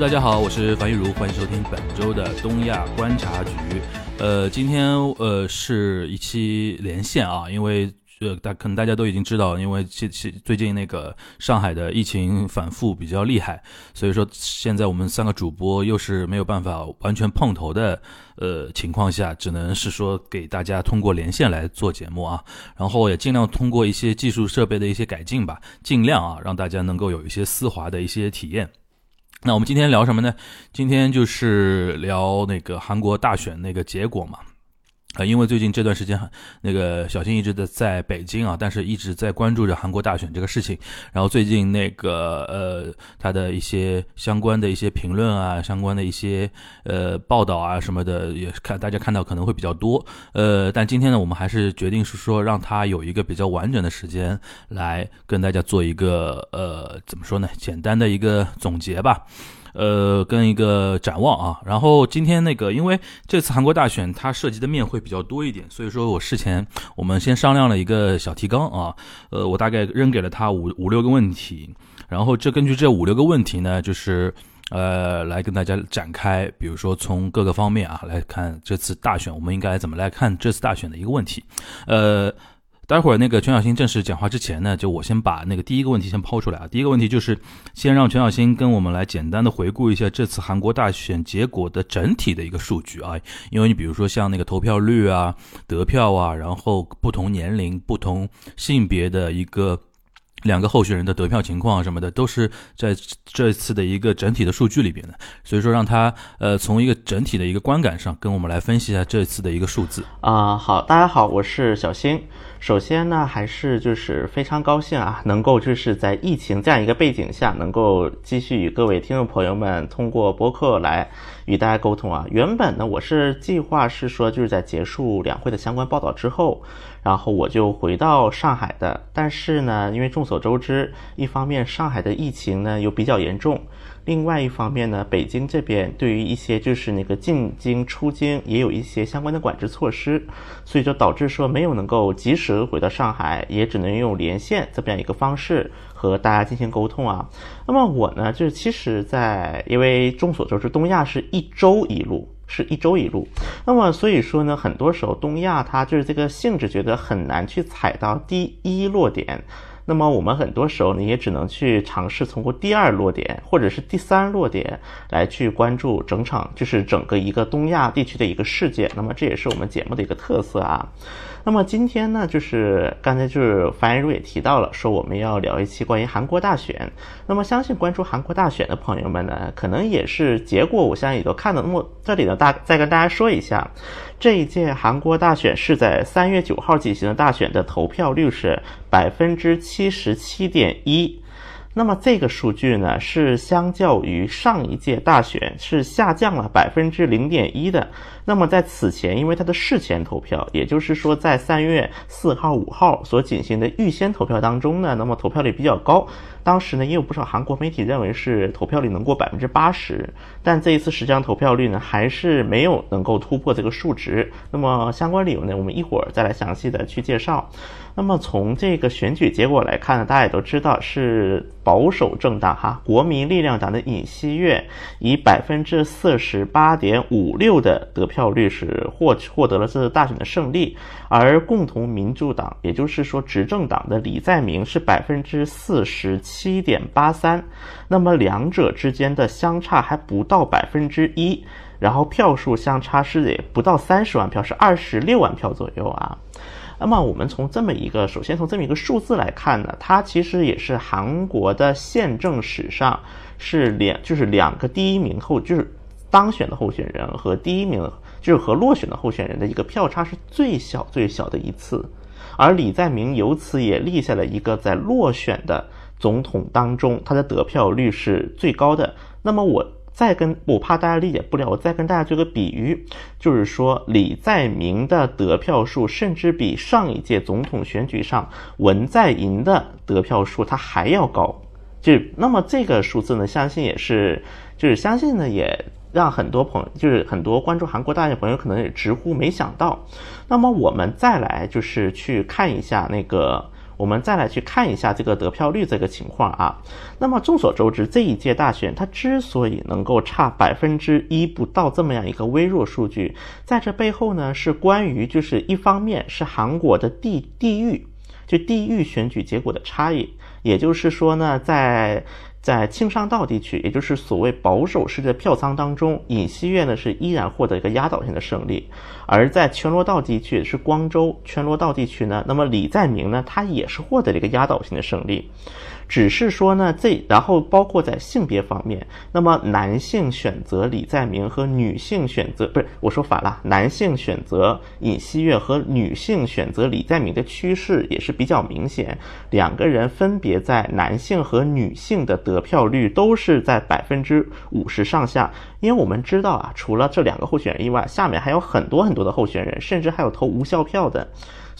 大家好，我是樊玉茹，欢迎收听本周的东亚观察局。呃，今天呃是一期连线啊，因为呃大可能大家都已经知道，因为其其最近那个上海的疫情反复比较厉害，所以说现在我们三个主播又是没有办法完全碰头的呃情况下，只能是说给大家通过连线来做节目啊，然后也尽量通过一些技术设备的一些改进吧，尽量啊让大家能够有一些丝滑的一些体验。那我们今天聊什么呢？今天就是聊那个韩国大选那个结果嘛。呃，因为最近这段时间，那个小新一直的在北京啊，但是一直在关注着韩国大选这个事情。然后最近那个呃，他的一些相关的一些评论啊，相关的一些呃报道啊什么的，也看大家看到可能会比较多。呃，但今天呢，我们还是决定是说让他有一个比较完整的时间来跟大家做一个呃怎么说呢，简单的一个总结吧。呃，跟一个展望啊，然后今天那个，因为这次韩国大选它涉及的面会比较多一点，所以说我事前我们先商量了一个小提纲啊，呃，我大概扔给了他五五六个问题，然后这根据这五六个问题呢，就是呃来跟大家展开，比如说从各个方面啊来看这次大选，我们应该怎么来看这次大选的一个问题，呃。待会儿那个全小新正式讲话之前呢，就我先把那个第一个问题先抛出来啊。第一个问题就是先让全小新跟我们来简单的回顾一下这次韩国大选结果的整体的一个数据啊。因为你比如说像那个投票率啊、得票啊，然后不同年龄、不同性别的一个两个候选人的得票情况什么的，都是在这次的一个整体的数据里边的。所以说让他呃从一个整体的一个观感上跟我们来分析一下这次的一个数字啊。好，大家好，我是小新。首先呢，还是就是非常高兴啊，能够就是在疫情这样一个背景下，能够继续与各位听众朋友们通过播客来与大家沟通啊。原本呢，我是计划是说就是在结束两会的相关报道之后，然后我就回到上海的。但是呢，因为众所周知，一方面上海的疫情呢又比较严重。另外一方面呢，北京这边对于一些就是那个进京出京也有一些相关的管制措施，所以就导致说没有能够及时回到上海，也只能用连线这么样一个方式和大家进行沟通啊。那么我呢，就是其实，在因为众所周知，东亚是一周一路，是一周一路，那么所以说呢，很多时候东亚它就是这个性质觉得很难去踩到第一落点。那么我们很多时候呢，也只能去尝试通过第二落点或者是第三落点来去关注整场，就是整个一个东亚地区的一个事件。那么这也是我们节目的一个特色啊。那么今天呢，就是刚才就是樊一茹也提到了，说我们要聊一期关于韩国大选。那么相信关注韩国大选的朋友们呢，可能也是结果，我相信也都看到。那么这里呢，大再跟大家说一下，这一届韩国大选是在三月九号进行的，大选的投票率是百分之七十七点一。那么这个数据呢，是相较于上一届大选是下降了百分之零点一的。那么在此前，因为它的事前投票，也就是说在三月四号、五号所进行的预先投票当中呢，那么投票率比较高。当时呢，也有不少韩国媒体认为是投票率能过百分之八十，但这一次实际上投票率呢，还是没有能够突破这个数值。那么相关理由呢，我们一会儿再来详细的去介绍。那么从这个选举结果来看呢，大家也都知道是保守政党哈国民力量党的尹锡悦以百分之四十八点五六的得票率是获获得了这次大选的胜利，而共同民主党也就是说执政党的李在明是百分之四十七点八三，那么两者之间的相差还不到百分之一，然后票数相差是也不到三十万票，是二十六万票左右啊。那么我们从这么一个，首先从这么一个数字来看呢，它其实也是韩国的宪政史上是两，就是两个第一名候，就是当选的候选人和第一名，就是和落选的候选人的一个票差是最小最小的一次，而李在明由此也立下了一个在落选的总统当中，他的得票率是最高的。那么我。再跟我怕大家理解不了，我再跟大家做个比喻，就是说李在明的得票数甚至比上一届总统选举上文在寅的得票数他还要高，就那么这个数字呢，相信也是，就是相信呢也让很多朋友，就是很多关注韩国大选朋友可能也直呼没想到。那么我们再来就是去看一下那个。我们再来去看一下这个得票率这个情况啊。那么众所周知，这一届大选它之所以能够差百分之一不到这么样一个微弱数据，在这背后呢，是关于就是一方面是韩国的地地域，就地域选举结果的差异，也就是说呢，在。在庆尚道地区，也就是所谓保守式的票仓当中，尹锡悦呢是依然获得一个压倒性的胜利；而在全罗道地区，是光州全罗道地区呢，那么李在明呢，他也是获得了一个压倒性的胜利。只是说呢，这然后包括在性别方面，那么男性选择李在明和女性选择不是我说反了，男性选择尹锡悦和女性选择李在明的趋势也是比较明显，两个人分别在男性和女性的得票率都是在百分之五十上下。因为我们知道啊，除了这两个候选人以外，下面还有很多很多的候选人，甚至还有投无效票的。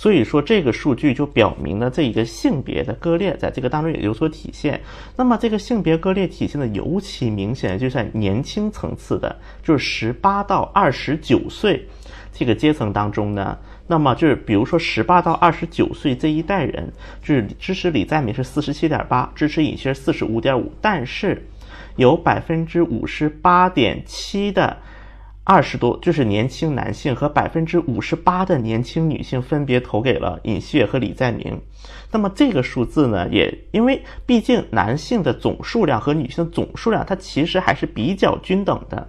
所以说，这个数据就表明了这一个性别的割裂在这个当中也有所体现。那么，这个性别割裂体现的尤其明显，就在年轻层次的，就是十八到二十九岁这个阶层当中呢。那么，就是比如说十八到二十九岁这一代人，就是支持李在明是四十七点八，支持尹锡悦四十五点五，但是有百分之五十八点七的。二十多就是年轻男性和百分之五十八的年轻女性分别投给了尹锡悦和李在明，那么这个数字呢，也因为毕竟男性的总数量和女性总数量，它其实还是比较均等的。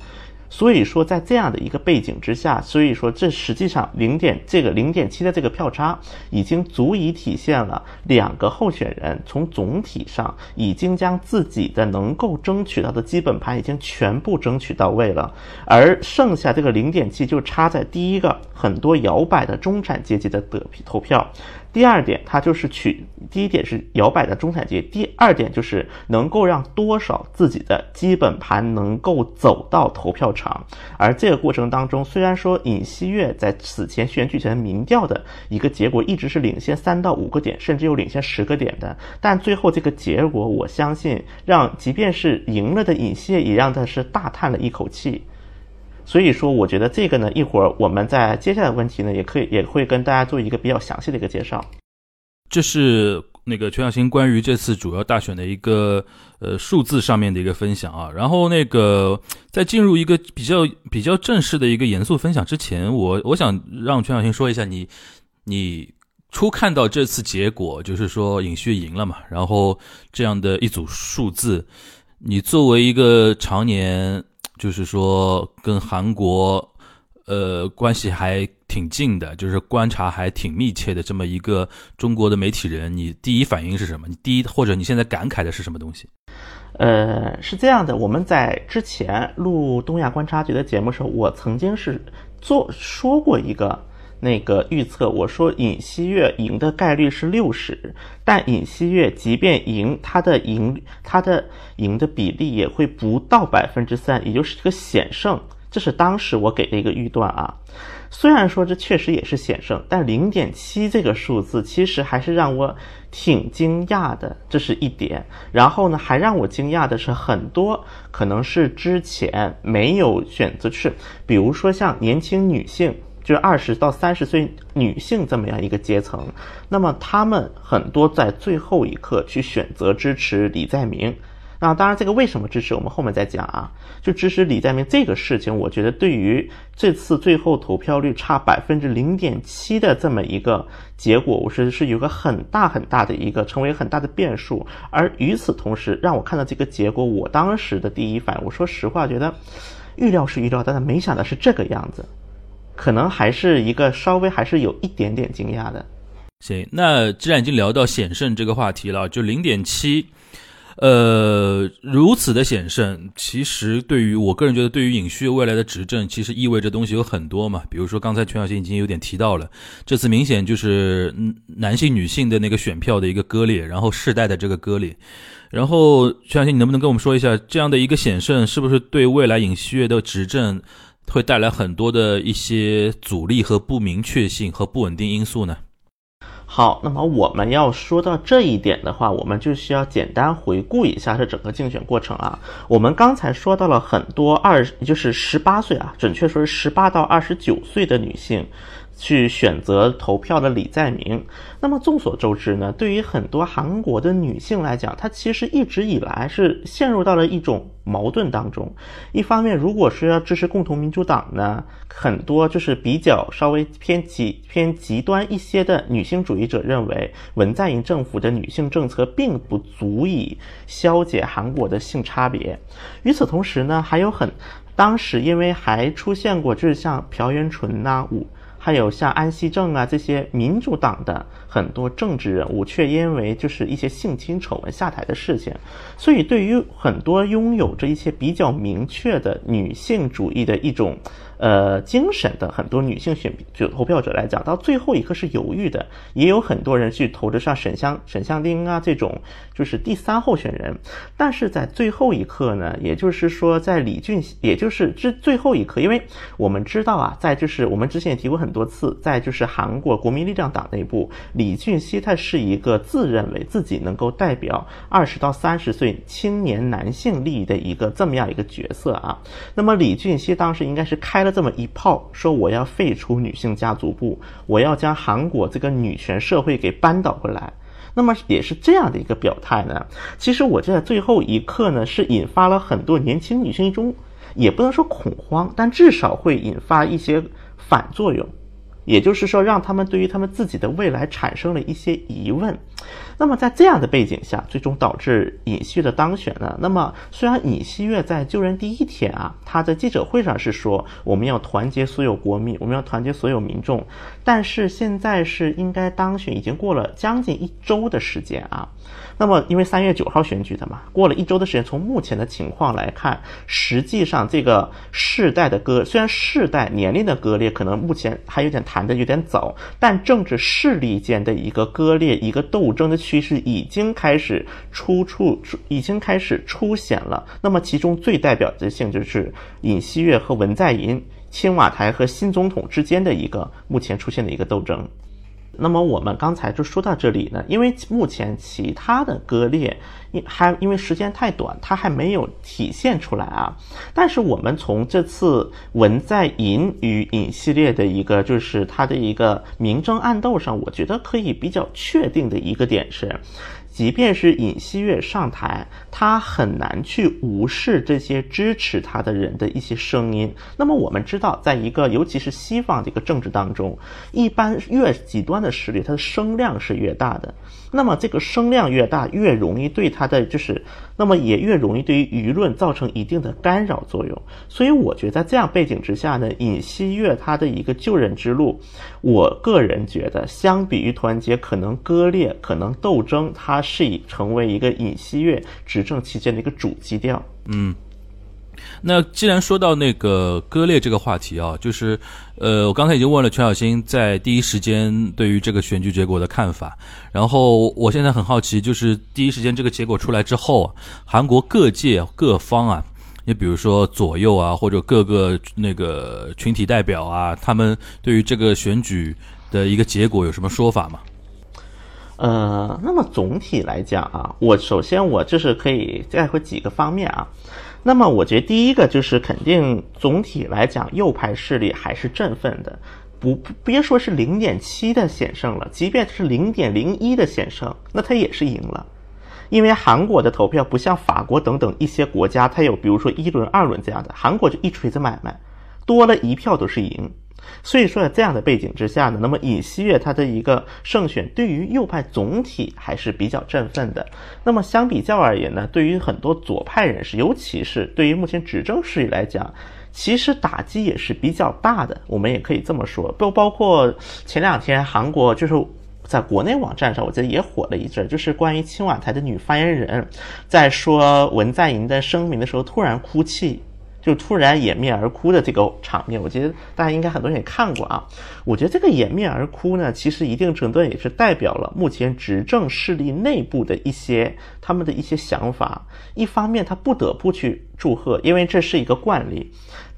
所以说，在这样的一个背景之下，所以说这实际上零点这个零点七的这个票差，已经足以体现了两个候选人从总体上已经将自己的能够争取到的基本盘已经全部争取到位了，而剩下这个零点七就差在第一个很多摇摆的中产阶级的得投票。第二点，它就是取第一点是摇摆的中产阶级，第二点就是能够让多少自己的基本盘能够走到投票场。而这个过程当中，虽然说尹锡悦在此前选举前民调的一个结果一直是领先三到五个点，甚至有领先十个点的，但最后这个结果，我相信让即便是赢了的尹锡悦也让他是大叹了一口气。所以说，我觉得这个呢，一会儿我们在接下来问题呢，也可以也会跟大家做一个比较详细的一个介绍。这是那个全小新关于这次主要大选的一个呃数字上面的一个分享啊。然后那个在进入一个比较比较正式的一个严肃分享之前，我我想让全小新说一下，你你初看到这次结果，就是说尹旭赢了嘛，然后这样的一组数字，你作为一个常年。就是说，跟韩国，呃，关系还挺近的，就是观察还挺密切的这么一个中国的媒体人，你第一反应是什么？你第一或者你现在感慨的是什么东西？呃，是这样的，我们在之前录东亚观察局的节目时候，我曾经是做说过一个。那个预测，我说尹锡悦赢的概率是六十，但尹锡悦即便赢，他的赢他的赢的比例也会不到百分之三，也就是一个险胜。这是当时我给的一个预断啊。虽然说这确实也是险胜，但零点七这个数字其实还是让我挺惊讶的，这是一点。然后呢，还让我惊讶的是，很多可能是之前没有选择，是比如说像年轻女性。就是二十到三十岁女性这么样一个阶层，那么他们很多在最后一刻去选择支持李在明。那当然，这个为什么支持，我们后面再讲啊。就支持李在明这个事情，我觉得对于这次最后投票率差百分之零点七的这么一个结果，我是是有个很大很大的一个成为很大的变数。而与此同时，让我看到这个结果，我当时的第一反应，我说实话，觉得预料是预料，但是没想到是这个样子。可能还是一个稍微还是有一点点惊讶的。行，那既然已经聊到险胜这个话题了，就零点七，呃，如此的险胜，其实对于我个人觉得，对于尹旭未来的执政，其实意味着东西有很多嘛。比如说刚才全小新已经有点提到了，这次明显就是男性女性的那个选票的一个割裂，然后世代的这个割裂。然后全小新，你能不能跟我们说一下，这样的一个险胜，是不是对未来尹锡悦的执政？会带来很多的一些阻力和不明确性和不稳定因素呢。好，那么我们要说到这一点的话，我们就需要简单回顾一下这整个竞选过程啊。我们刚才说到了很多二，就是十八岁啊，准确说是十八到二十九岁的女性。去选择投票的李在明。那么众所周知呢，对于很多韩国的女性来讲，她其实一直以来是陷入到了一种矛盾当中。一方面，如果是要支持共同民主党呢，很多就是比较稍微偏极偏极端一些的女性主义者认为，文在寅政府的女性政策并不足以消解韩国的性差别。与此同时呢，还有很当时因为还出现过，就是像朴元淳呐、武。还有像安熙正啊这些民主党的很多政治人物，却因为就是一些性侵丑闻下台的事情，所以对于很多拥有着一些比较明确的女性主义的一种。呃，精神的很多女性选就投票者来讲，到最后一刻是犹豫的，也有很多人去投的像沈香沈香丁啊这种，就是第三候选人。但是在最后一刻呢，也就是说在李俊，也就是这最后一刻，因为我们知道啊，在就是我们之前也提过很多次，在就是韩国国民力量党内部，李俊熙他是一个自认为自己能够代表二十到三十岁青年男性利益的一个这么样一个角色啊。那么李俊熙当时应该是开了。这么一炮，说我要废除女性家族部，我要将韩国这个女权社会给扳倒回来。那么也是这样的一个表态呢。其实我在最后一刻呢，是引发了很多年轻女性一种，也不能说恐慌，但至少会引发一些反作用。也就是说，让他们对于他们自己的未来产生了一些疑问。那么在这样的背景下，最终导致尹锡悦的当选呢？那么虽然尹锡悦在就任第一天啊，他在记者会上是说我们要团结所有国民，我们要团结所有民众，但是现在是应该当选，已经过了将近一周的时间啊。那么，因为三月九号选举的嘛，过了一周的时间，从目前的情况来看，实际上这个世代的割，虽然世代年龄的割裂可能目前还有点谈的有点早，但政治势力间的一个割裂、一个斗争的趋势已经开始出处，已经开始出现了。那么，其中最代表的性就是尹锡悦和文在寅、青瓦台和新总统之间的一个目前出现的一个斗争。那么我们刚才就说到这里呢，因为目前其他的割裂，因还因为时间太短，它还没有体现出来啊。但是我们从这次文在寅与尹系列的一个，就是它的一个明争暗斗上，我觉得可以比较确定的一个点是。即便是尹锡悦上台，他很难去无视这些支持他的人的一些声音。那么我们知道，在一个尤其是西方的一个政治当中，一般越极端的势力，它的声量是越大的。那么这个声量越大，越容易对他的就是，那么也越容易对于舆论造成一定的干扰作用。所以我觉得在这样背景之下呢，尹锡悦他的一个救人之路，我个人觉得相比于团结，可能割裂，可能斗争，它是以成为一个尹锡悦执政期间的一个主基调。嗯。那既然说到那个割裂这个话题啊，就是，呃，我刚才已经问了全小新在第一时间对于这个选举结果的看法，然后我现在很好奇，就是第一时间这个结果出来之后，韩国各界各方啊，你比如说左右啊，或者各个那个群体代表啊，他们对于这个选举的一个结果有什么说法吗？呃，那么总体来讲啊，我首先我就是可以概括几个方面啊。那么，我觉得第一个就是肯定总体来讲，右派势力还是振奋的，不别说是零点七的险胜了，即便是零点零一的险胜，那他也是赢了，因为韩国的投票不像法国等等一些国家，它有比如说一轮、二轮这样的，韩国就一锤子买卖，多了一票都是赢。所以说，在这样的背景之下呢，那么尹锡悦他的一个胜选，对于右派总体还是比较振奋的。那么相比较而言呢，对于很多左派人士，尤其是对于目前执政势力来讲，其实打击也是比较大的。我们也可以这么说，不包括前两天韩国就是在国内网站上，我记得也火了一阵，就是关于青瓦台的女发言人，在说文在寅的声明的时候突然哭泣。就突然掩面而哭的这个场面，我觉得大家应该很多人也看过啊。我觉得这个掩面而哭呢，其实一定程度也是代表了目前执政势力内部的一些他们的一些想法。一方面，他不得不去祝贺，因为这是一个惯例。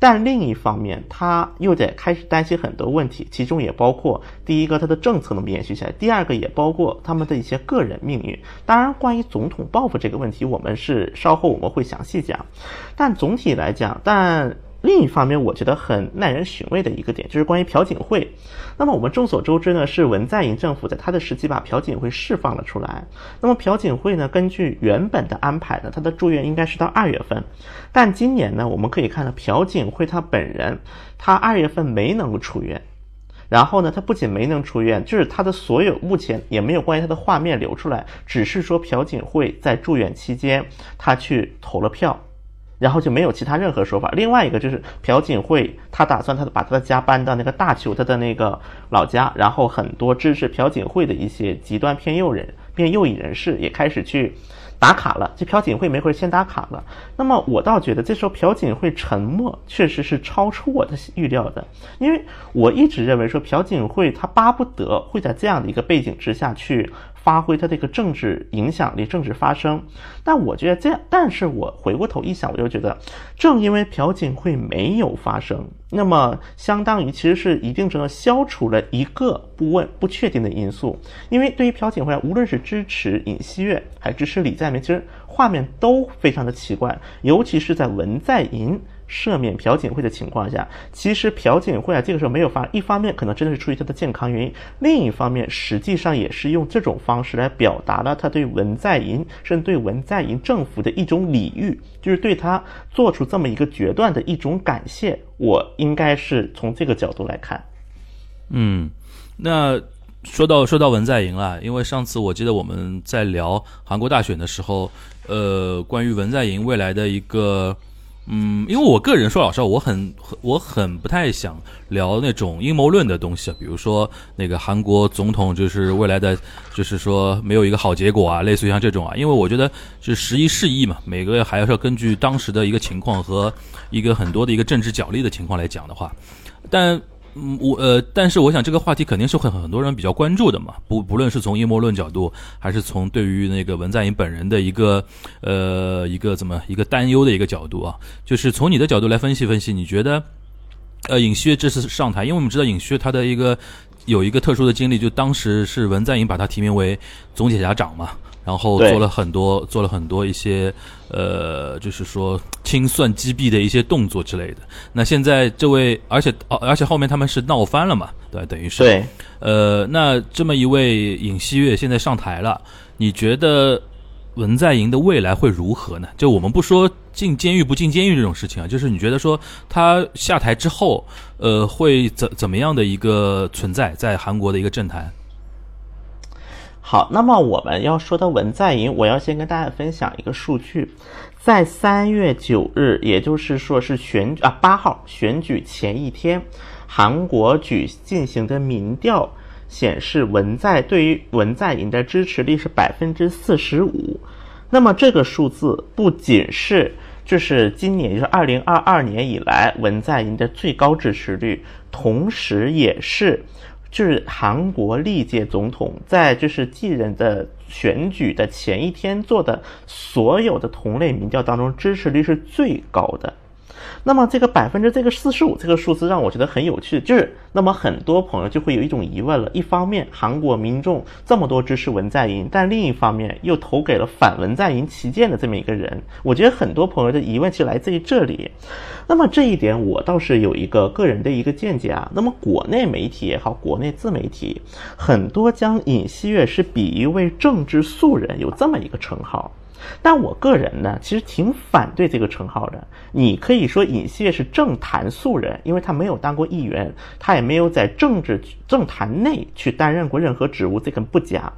但另一方面，他又得开始担心很多问题，其中也包括第一个，他的政策能不延续下来；第二个，也包括他们的一些个人命运。当然，关于总统报复这个问题，我们是稍后我们会详细讲。但总体来讲，但另一方面，我觉得很耐人寻味的一个点，就是关于朴槿惠。那么我们众所周知呢，是文在寅政府在他的时期把朴槿惠释放了出来。那么朴槿惠呢，根据原本的安排呢，他的住院应该是到二月份，但今年呢，我们可以看到朴槿惠他本人，他二月份没能出院。然后呢，他不仅没能出院，就是他的所有目前也没有关于他的画面流出来，只是说朴槿惠在住院期间他去投了票，然后就没有其他任何说法。另外一个就是朴槿惠他打算他把他的家搬到那个大邱他的那个老家，然后很多支持朴槿惠的一些极端偏右人、偏右翼人士也开始去。打卡了，这朴槿惠没会儿先打卡了。那么我倒觉得这时候朴槿惠沉默确实是超出我的预料的，因为我一直认为说朴槿惠她巴不得会在这样的一个背景之下去。发挥他这个政治影响力、政治发声，但我觉得这样，但是我回过头一想，我就觉得，正因为朴槿惠没有发声，那么相当于其实是一定程度消除了一个不问、不确定的因素。因为对于朴槿惠，无论是支持尹锡悦还支持李在明，其实画面都非常的奇怪，尤其是在文在寅。赦免朴槿惠的情况下，其实朴槿惠啊，这个时候没有发，一方面可能真的是出于他的健康原因，另一方面实际上也是用这种方式来表达了他对文在寅，甚至对文在寅政府的一种礼遇，就是对他做出这么一个决断的一种感谢。我应该是从这个角度来看。嗯，那说到说到文在寅了，因为上次我记得我们在聊韩国大选的时候，呃，关于文在寅未来的一个。嗯，因为我个人说老实话，我很我很不太想聊那种阴谋论的东西，比如说那个韩国总统就是未来的，就是说没有一个好结果啊，类似于像这种啊，因为我觉得是时移世易嘛，每个还要要根据当时的一个情况和一个很多的一个政治角力的情况来讲的话，但。嗯，我呃，但是我想这个话题肯定是会很多人比较关注的嘛，不不论是从阴谋论角度，还是从对于那个文在寅本人的一个呃一个怎么一个担忧的一个角度啊，就是从你的角度来分析分析，你觉得呃尹锡悦这次上台，因为我们知道尹锡悦他的一个有一个特殊的经历，就当时是文在寅把他提名为总检察长嘛。然后做了很多，做了很多一些，呃，就是说清算击毙的一些动作之类的。那现在这位，而且而且后面他们是闹翻了嘛，对，等于是。对。呃，那这么一位尹锡悦现在上台了，你觉得文在寅的未来会如何呢？就我们不说进监狱不进监狱这种事情啊，就是你觉得说他下台之后，呃，会怎怎么样的一个存在在韩国的一个政坛？好，那么我们要说到文在寅，我要先跟大家分享一个数据，在三月九日，也就是说是选啊八号选举前一天，韩国举进行的民调显示，文在对于文在寅的支持率是百分之四十五。那么这个数字不仅是就是今年就是二零二二年以来文在寅的最高支持率，同时也是。就是韩国历届总统在就是继任的选举的前一天做的所有的同类民调当中，支持率是最高的。那么这个百分之这个四十五这个数字让我觉得很有趣，就是那么很多朋友就会有一种疑问了：一方面韩国民众这么多支持文在寅，但另一方面又投给了反文在寅旗舰的这么一个人，我觉得很多朋友的疑问其实来自于这里。那么这一点我倒是有一个个人的一个见解啊。那么国内媒体也好，国内自媒体很多将尹锡悦是比喻为政治素人，有这么一个称号。但我个人呢，其实挺反对这个称号的。你可以说尹锡悦是政坛素人，因为他没有当过议员，他也没有在政治政坛内去担任过任何职务，这个不假。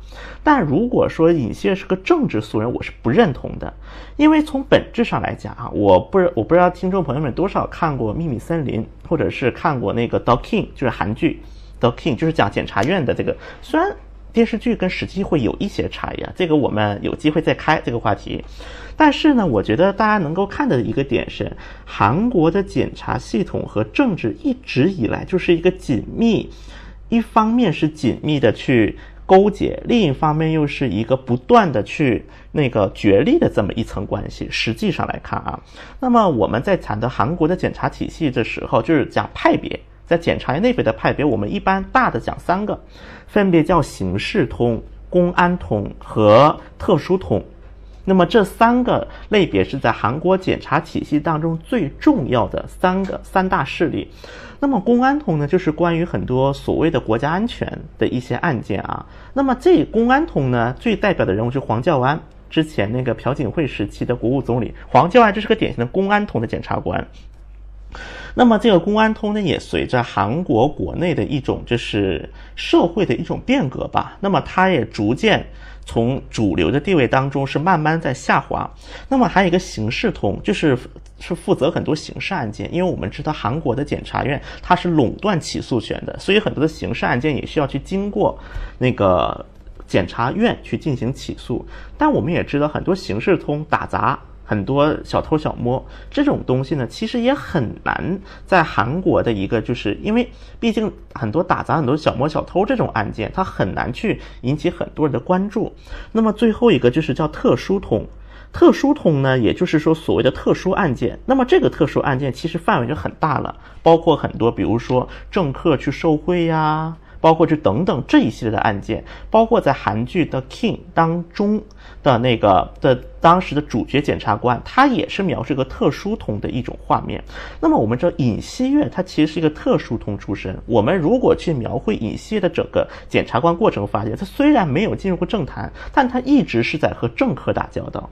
但如果说尹锡悦是个政治素人，我是不认同的，因为从本质上来讲啊，我不我不知道听众朋友们多少看过《秘密森林》，或者是看过那个《do King》，就是韩剧《do King》，就是讲检察院的这个，虽然。电视剧跟实际会有一些差异啊，这个我们有机会再开这个话题。但是呢，我觉得大家能够看的一个点是，韩国的检察系统和政治一直以来就是一个紧密，一方面是紧密的去勾结，另一方面又是一个不断的去那个角力的这么一层关系。实际上来看啊，那么我们在谈的韩国的检察体系的时候，就是讲派别。在检察院内部的派别，我们一般大的讲三个，分别叫刑事通、公安通和特殊通。那么这三个类别是在韩国检察体系当中最重要的三个三大势力。那么公安通呢，就是关于很多所谓的国家安全的一些案件啊。那么这公安通呢，最代表的人物是黄教安，之前那个朴槿惠时期的国务总理黄教安，这是个典型的公安通的检察官。那么这个公安通呢，也随着韩国国内的一种就是社会的一种变革吧，那么它也逐渐从主流的地位当中是慢慢在下滑。那么还有一个刑事通，就是是负责很多刑事案件，因为我们知道韩国的检察院它是垄断起诉权的，所以很多的刑事案件也需要去经过那个检察院去进行起诉。但我们也知道很多刑事通打砸。很多小偷小摸这种东西呢，其实也很难在韩国的一个，就是因为毕竟很多打砸、很多小摸小偷这种案件，它很难去引起很多人的关注。那么最后一个就是叫特殊通，特殊通呢，也就是说所谓的特殊案件。那么这个特殊案件其实范围就很大了，包括很多，比如说政客去受贿呀。包括这等等这一系列的案件，包括在韩剧的《King》当中的那个的当时的主角检察官，他也是描述一个特殊通的一种画面。那么我们知道尹锡悦他其实是一个特殊通出身。我们如果去描绘尹锡悦的整个检察官过程，发现他虽然没有进入过政坛，但他一直是在和政客打交道。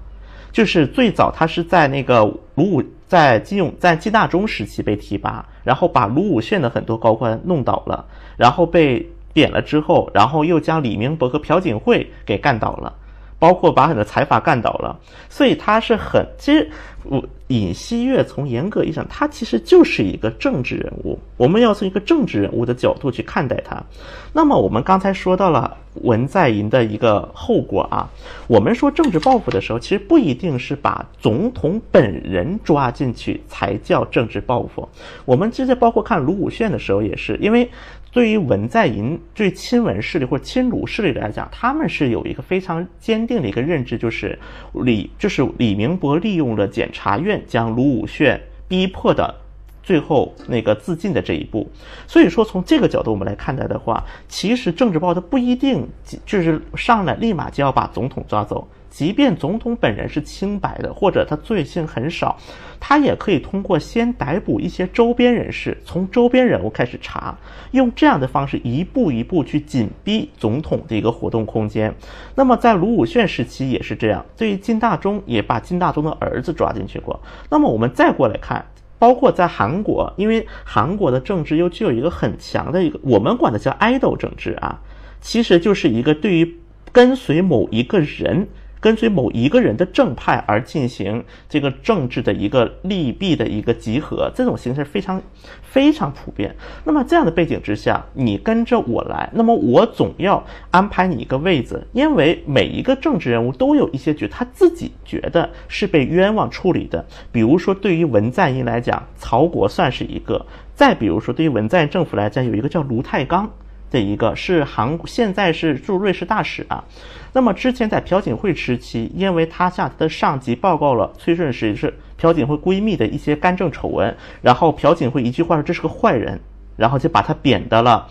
就是最早他是在那个卢武在金永在金大中时期被提拔，然后把卢武铉的很多高官弄倒了。然后被贬了之后，然后又将李明博和朴槿惠给干倒了，包括把很多财阀干倒了，所以他是很其实，我尹锡悦从严格意义上，他其实就是一个政治人物，我们要从一个政治人物的角度去看待他。那么我们刚才说到了文在寅的一个后果啊，我们说政治报复的时候，其实不一定是把总统本人抓进去才叫政治报复。我们直接包括看卢武铉的时候也是，因为。对于文在寅对亲文势力或者亲卢势力来讲，他们是有一个非常坚定的一个认知，就是李就是李明博利用了检察院将卢武铉逼迫的最后那个自尽的这一步。所以说，从这个角度我们来看待的话，其实政治报的不一定就是上来立马就要把总统抓走。即便总统本人是清白的，或者他罪行很少，他也可以通过先逮捕一些周边人士，从周边人物开始查，用这样的方式一步一步去紧逼总统的一个活动空间。那么在卢武铉时期也是这样，对于金大中也把金大中的儿子抓进去过。那么我们再过来看，包括在韩国，因为韩国的政治又具有一个很强的一个，我们管它叫爱豆政治啊，其实就是一个对于跟随某一个人。跟随某一个人的正派而进行这个政治的一个利弊的一个集合，这种形式非常非常普遍。那么这样的背景之下，你跟着我来，那么我总要安排你一个位子，因为每一个政治人物都有一些觉他自己觉得是被冤枉处理的。比如说，对于文在寅来讲，曹国算是一个；再比如说，对于文在寅政府来讲，有一个叫卢泰刚的一个是韩，现在是驻瑞士大使啊。那么之前在朴槿惠时期，因为他向他的上级报告了崔顺实是朴槿惠闺蜜的一些干政丑闻，然后朴槿惠一句话说这是个坏人，然后就把他贬到了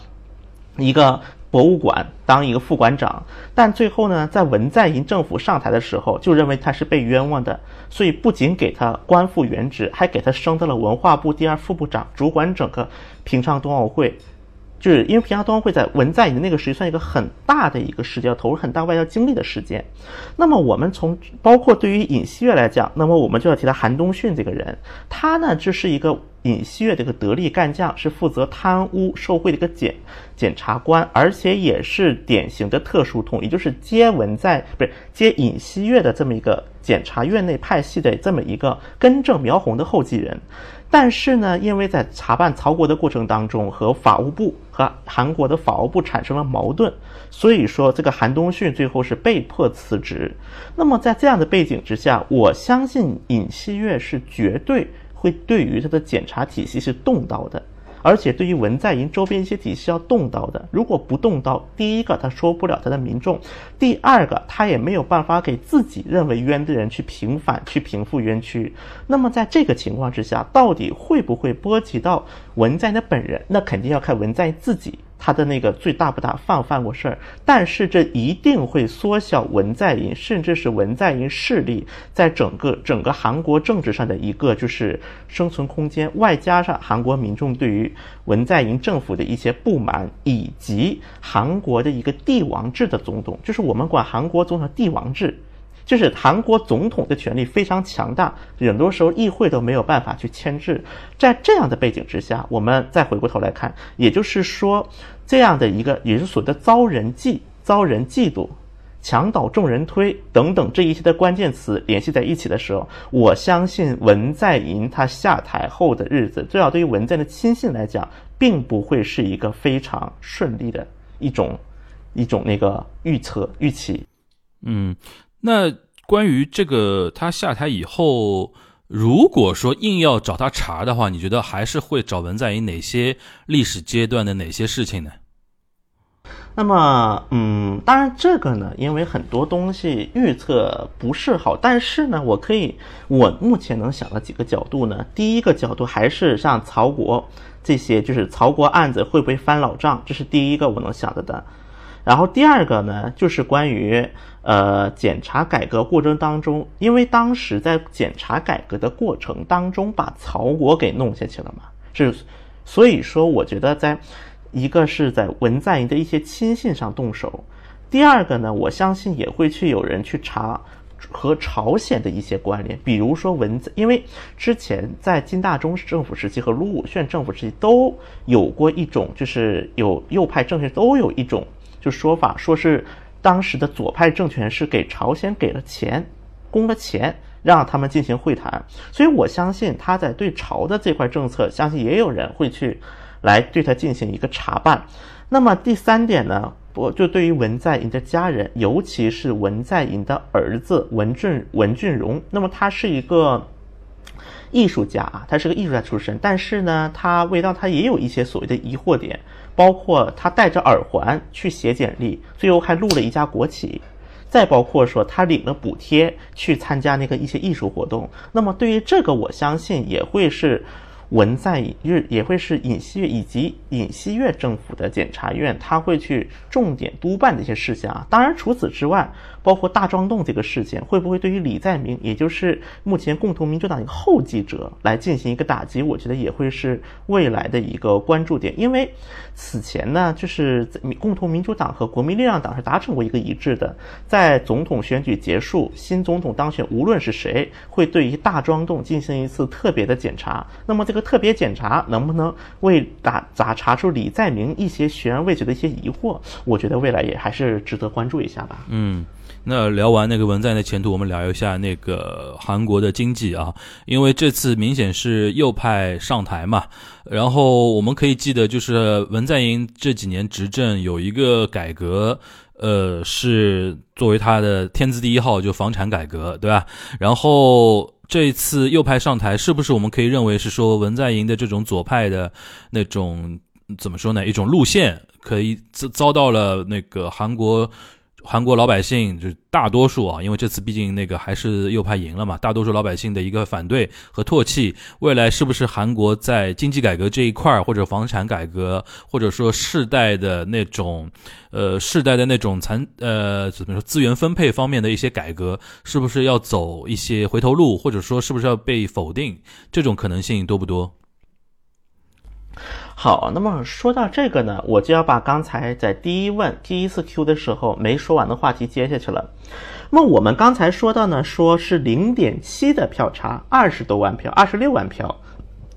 一个博物馆当一个副馆长。但最后呢，在文在寅政府上台的时候，就认为他是被冤枉的，所以不仅给他官复原职，还给他升到了文化部第二副部长，主管整个平昌冬奥会。就是因为平昌冬奥会在文在寅的那个时期算一个很大的一个事件，要投入很大外交精力的事件。那么我们从包括对于尹锡悦来讲，那么我们就要提到韩东迅这个人，他呢就是一个尹锡悦的一个得力干将，是负责贪污受贿的一个检检察官，而且也是典型的特殊通，也就是接文在不是接尹锡悦的这么一个检察院内派系的这么一个根正苗红的后继人。但是呢，因为在查办曹国的过程当中，和法务部和韩国的法务部产生了矛盾，所以说这个韩东旭最后是被迫辞职。那么在这样的背景之下，我相信尹锡悦是绝对会对于他的检查体系是动刀的。而且对于文在寅周边一些体系要动刀的，如果不动刀，第一个他说不了他的民众，第二个他也没有办法给自己认为冤的人去平反、去平复冤屈。那么在这个情况之下，到底会不会波及到文在寅的本人？那肯定要看文在寅自己。他的那个罪大不大，犯不犯过事儿，但是这一定会缩小文在寅，甚至是文在寅势力在整个整个韩国政治上的一个就是生存空间，外加上韩国民众对于文在寅政府的一些不满，以及韩国的一个帝王制的总统，就是我们管韩国总统帝王制。就是韩国总统的权力非常强大，很多时候议会都没有办法去牵制。在这样的背景之下，我们再回过头来看，也就是说，这样的一个也是所谓的遭人嫉、遭人嫉妒、墙倒众人推等等这一些的关键词联系在一起的时候，我相信文在寅他下台后的日子，至少对于文在的亲信来讲，并不会是一个非常顺利的一种一种那个预测预期。嗯。那关于这个他下台以后，如果说硬要找他茬的话，你觉得还是会找文在寅哪些历史阶段的哪些事情呢？那么，嗯，当然这个呢，因为很多东西预测不是好，但是呢，我可以，我目前能想到几个角度呢，第一个角度还是像曹国这些，就是曹国案子会不会翻老账，这是第一个我能想的的。然后第二个呢，就是关于呃检察改革过程当中，因为当时在检察改革的过程当中，把曹国给弄下去了嘛，是，所以说我觉得在一个是在文在寅的一些亲信上动手，第二个呢，我相信也会去有人去查和朝鲜的一些关联，比如说文在，因为之前在金大中政府时期和卢武铉政府时期都有过一种，就是有右派政权都有一种。就说法说是当时的左派政权是给朝鲜给了钱，供了钱让他们进行会谈，所以我相信他在对朝的这块政策，相信也有人会去来对他进行一个查办。那么第三点呢，我就对于文在寅的家人，尤其是文在寅的儿子文俊文俊荣，那么他是一个艺术家啊，他是个艺术家出身，但是呢，他味道他也有一些所谓的疑惑点。包括他戴着耳环去写简历，最后还录了一家国企，再包括说他领了补贴去参加那个一些艺术活动，那么对于这个，我相信也会是。文在寅日也会是尹锡悦以及尹锡悦政府的检察院，他会去重点督办的一些事项啊。当然，除此之外，包括大庄洞这个事件，会不会对于李在明，也就是目前共同民主党一个后继者来进行一个打击？我觉得也会是未来的一个关注点。因为此前呢，就是共同民主党和国民力量党是达成过一个一致的，在总统选举结束、新总统当选，无论是谁，会对于大庄洞进行一次特别的检查。那么这个。特别检查能不能为打咋查出李在明一些悬而未决的一些疑惑？我觉得未来也还是值得关注一下吧。嗯，那聊完那个文在的前途，我们聊一下那个韩国的经济啊，因为这次明显是右派上台嘛。然后我们可以记得，就是文在寅这几年执政有一个改革，呃，是作为他的天字第一号，就房产改革，对吧？然后。这一次右派上台，是不是我们可以认为是说文在寅的这种左派的那种怎么说呢？一种路线可以遭遭到了那个韩国。韩国老百姓就是大多数啊，因为这次毕竟那个还是右派赢了嘛，大多数老百姓的一个反对和唾弃，未来是不是韩国在经济改革这一块儿，或者房产改革，或者说世代的那种，呃，世代的那种残呃怎么说资源分配方面的一些改革，是不是要走一些回头路，或者说是不是要被否定？这种可能性多不多？好，那么说到这个呢，我就要把刚才在第一问第一次 Q 的时候没说完的话题接下去了。那么我们刚才说到呢，说是零点七的票差，二十多万票，二十六万票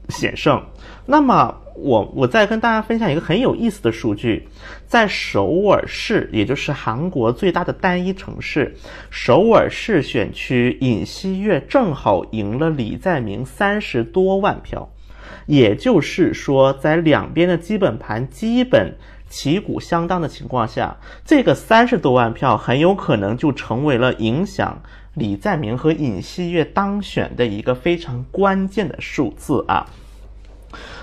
险胜。那么我我再跟大家分享一个很有意思的数据，在首尔市，也就是韩国最大的单一城市首尔市选区，尹锡悦正好赢了李在明三十多万票。也就是说，在两边的基本盘基本旗鼓相当的情况下，这个三十多万票很有可能就成为了影响李在明和尹锡悦当选的一个非常关键的数字啊。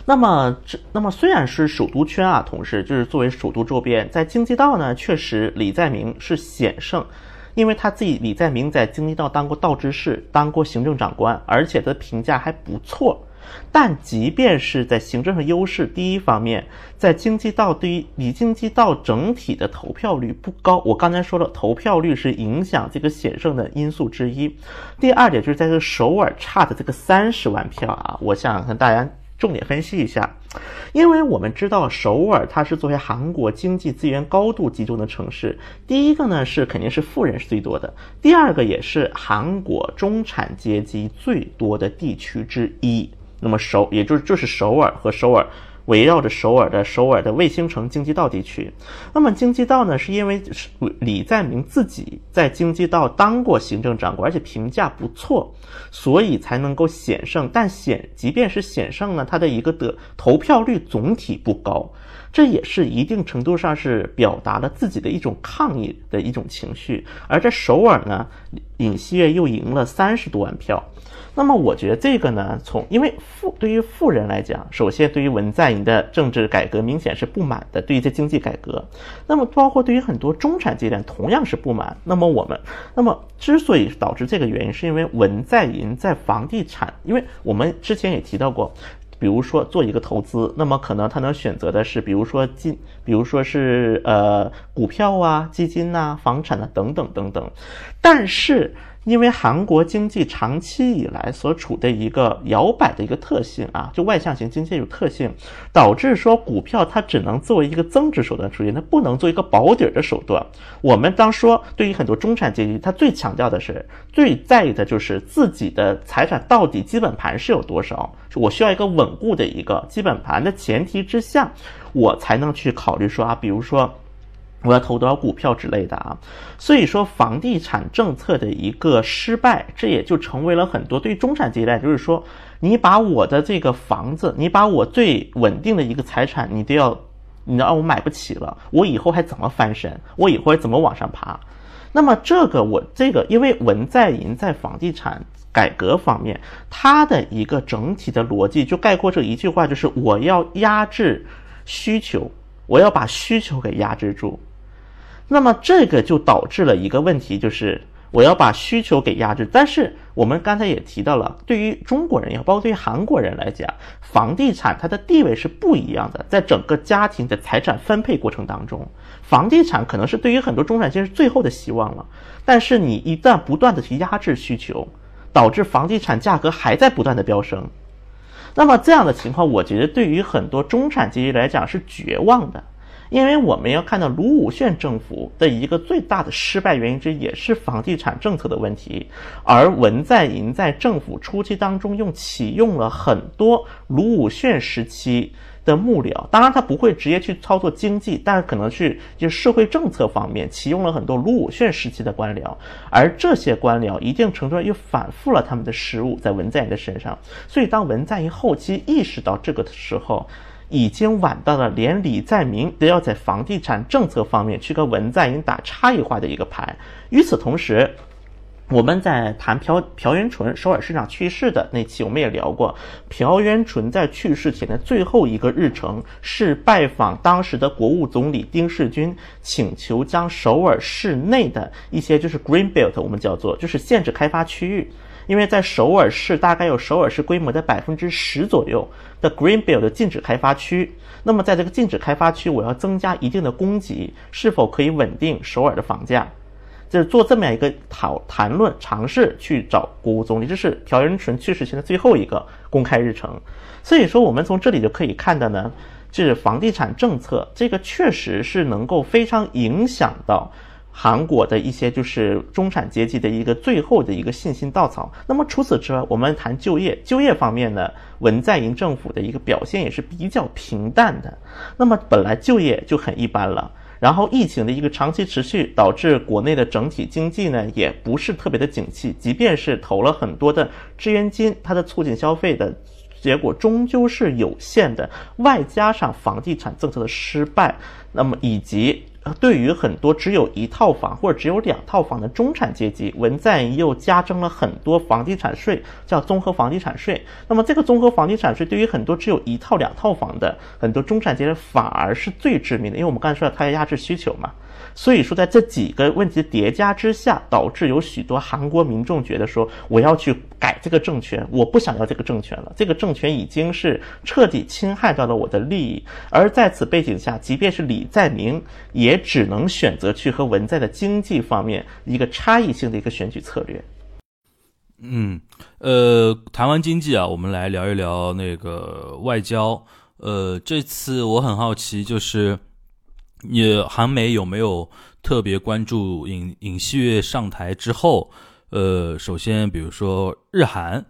那么，这那么虽然是首都圈啊，同时就是作为首都周边，在京畿道呢，确实李在明是险胜，因为他自己李在明在京畿道当过道知事，当过行政长官，而且的评价还不错。但即便是在行政上优势，第一方面，在经济道对于李经济道整体的投票率不高。我刚才说了，投票率是影响这个险胜的因素之一。第二点就是在这个首尔差的这个三十万票啊，我想跟大家重点分析一下，因为我们知道首尔它是作为韩国经济资源高度集中的城市，第一个呢是肯定是富人是最多的，第二个也是韩国中产阶级最多的地区之一。那么首，也就是就是首尔和首尔围绕着首尔的首尔的卫星城京畿道地区。那么京畿道呢，是因为李在明自己在京畿道当过行政长官，而且评价不错，所以才能够险胜。但险，即便是险胜呢，他的一个得投票率总体不高，这也是一定程度上是表达了自己的一种抗议的一种情绪。而在首尔呢，尹锡悦又赢了三十多万票。那么我觉得这个呢，从因为富对于富人来讲，首先对于文在寅的政治改革明显是不满的，对于这经济改革，那么包括对于很多中产阶段同样是不满。那么我们，那么之所以导致这个原因，是因为文在寅在房地产，因为我们之前也提到过，比如说做一个投资，那么可能他能选择的是，比如说金，比如说是呃股票啊、基金呐、房产啊等等等等，但是。因为韩国经济长期以来所处的一个摇摆的一个特性啊，就外向型经济有特性，导致说股票它只能作为一个增值手段出现，它不能做一个保底的手段。我们当说对于很多中产阶级，他最强调的是最在意的就是自己的财产到底基本盘是有多少，我需要一个稳固的一个基本盘的前提之下，我才能去考虑说啊，比如说。我要投多少股票之类的啊，所以说房地产政策的一个失败，这也就成为了很多对中产阶级来，就是说，你把我的这个房子，你把我最稳定的一个财产，你都要，你让我买不起了，我以后还怎么翻身？我以后还怎么往上爬？那么这个我这个，因为文在寅在房地产改革方面，它的一个整体的逻辑就概括这一句话，就是我要压制需求，我要把需求给压制住。那么这个就导致了一个问题，就是我要把需求给压制。但是我们刚才也提到了，对于中国人也好，包括对于韩国人来讲，房地产它的地位是不一样的。在整个家庭的财产分配过程当中，房地产可能是对于很多中产阶级最后的希望了。但是你一旦不断的去压制需求，导致房地产价格还在不断的飙升，那么这样的情况，我觉得对于很多中产阶级来讲是绝望的。因为我们要看到卢武铉政府的一个最大的失败原因之一，也是房地产政策的问题。而文在寅在政府初期当中，用启用了很多卢武铉时期的幕僚，当然他不会直接去操作经济，但是可能去就社会政策方面启用了很多卢武铉时期的官僚，而这些官僚一定程度上又反复了他们的失误在文在寅的身上。所以当文在寅后期意识到这个的时候，已经晚到了，连李在明都要在房地产政策方面去跟文在寅打差异化的一个牌。与此同时，我们在谈朴朴元淳首尔市长去世的那期，我们也聊过，朴元淳在去世前的最后一个日程是拜访当时的国务总理丁世军，请求将首尔市内的一些就是 Green Belt，我们叫做就是限制开发区域。因为在首尔市大概有首尔市规模的百分之十左右的 Green Belt 禁止开发区，那么在这个禁止开发区，我要增加一定的供给，是否可以稳定首尔的房价？就是做这么样一个讨谈论，尝试去找国务总理，这是朴元淳去世前的最后一个公开日程。所以说，我们从这里就可以看到呢，就是房地产政策这个确实是能够非常影响到。韩国的一些就是中产阶级的一个最后的一个信心稻草。那么除此之外，我们谈就业，就业方面呢，文在寅政府的一个表现也是比较平淡的。那么本来就业就很一般了，然后疫情的一个长期持续，导致国内的整体经济呢也不是特别的景气。即便是投了很多的支援金，它的促进消费的结果终究是有限的。外加上房地产政策的失败，那么以及。对于很多只有一套房或者只有两套房的中产阶级，文在寅又加征了很多房地产税，叫综合房地产税。那么这个综合房地产税对于很多只有一套两套房的很多中产阶级反而是最致命的，因为我们刚才说了它要压制需求嘛。所以说，在这几个问题叠加之下，导致有许多韩国民众觉得说，我要去改这个政权，我不想要这个政权了，这个政权已经是彻底侵害到了我的利益。而在此背景下，即便是李在明，也只能选择去和文在的经济方面一个差异性的一个选举策略。嗯，呃，谈完经济啊，我们来聊一聊那个外交。呃，这次我很好奇，就是你韩媒有没有特别关注尹尹锡悦上台之后，呃，首先比如说日韩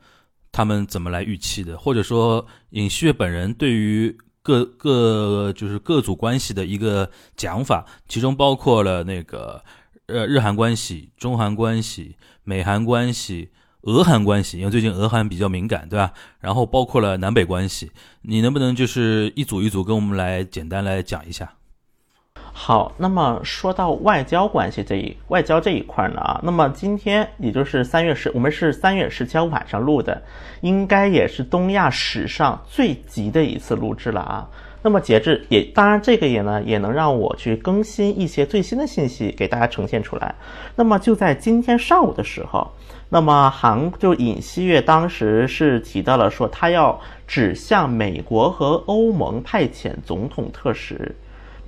他们怎么来预期的，或者说尹锡悦本人对于各各就是各组关系的一个讲法，其中包括了那个呃日韩关系、中韩关系、美韩关系。俄韩关系，因为最近俄韩比较敏感，对吧？然后包括了南北关系，你能不能就是一组一组跟我们来简单来讲一下？好，那么说到外交关系这一外交这一块呢啊，那么今天也就是三月十，我们是三月十七号晚上录的，应该也是东亚史上最急的一次录制了啊。那么截至也，当然这个也呢也能让我去更新一些最新的信息给大家呈现出来。那么就在今天上午的时候。那么韩就尹锡悦当时是提到了说，他要指向美国和欧盟派遣总统特使，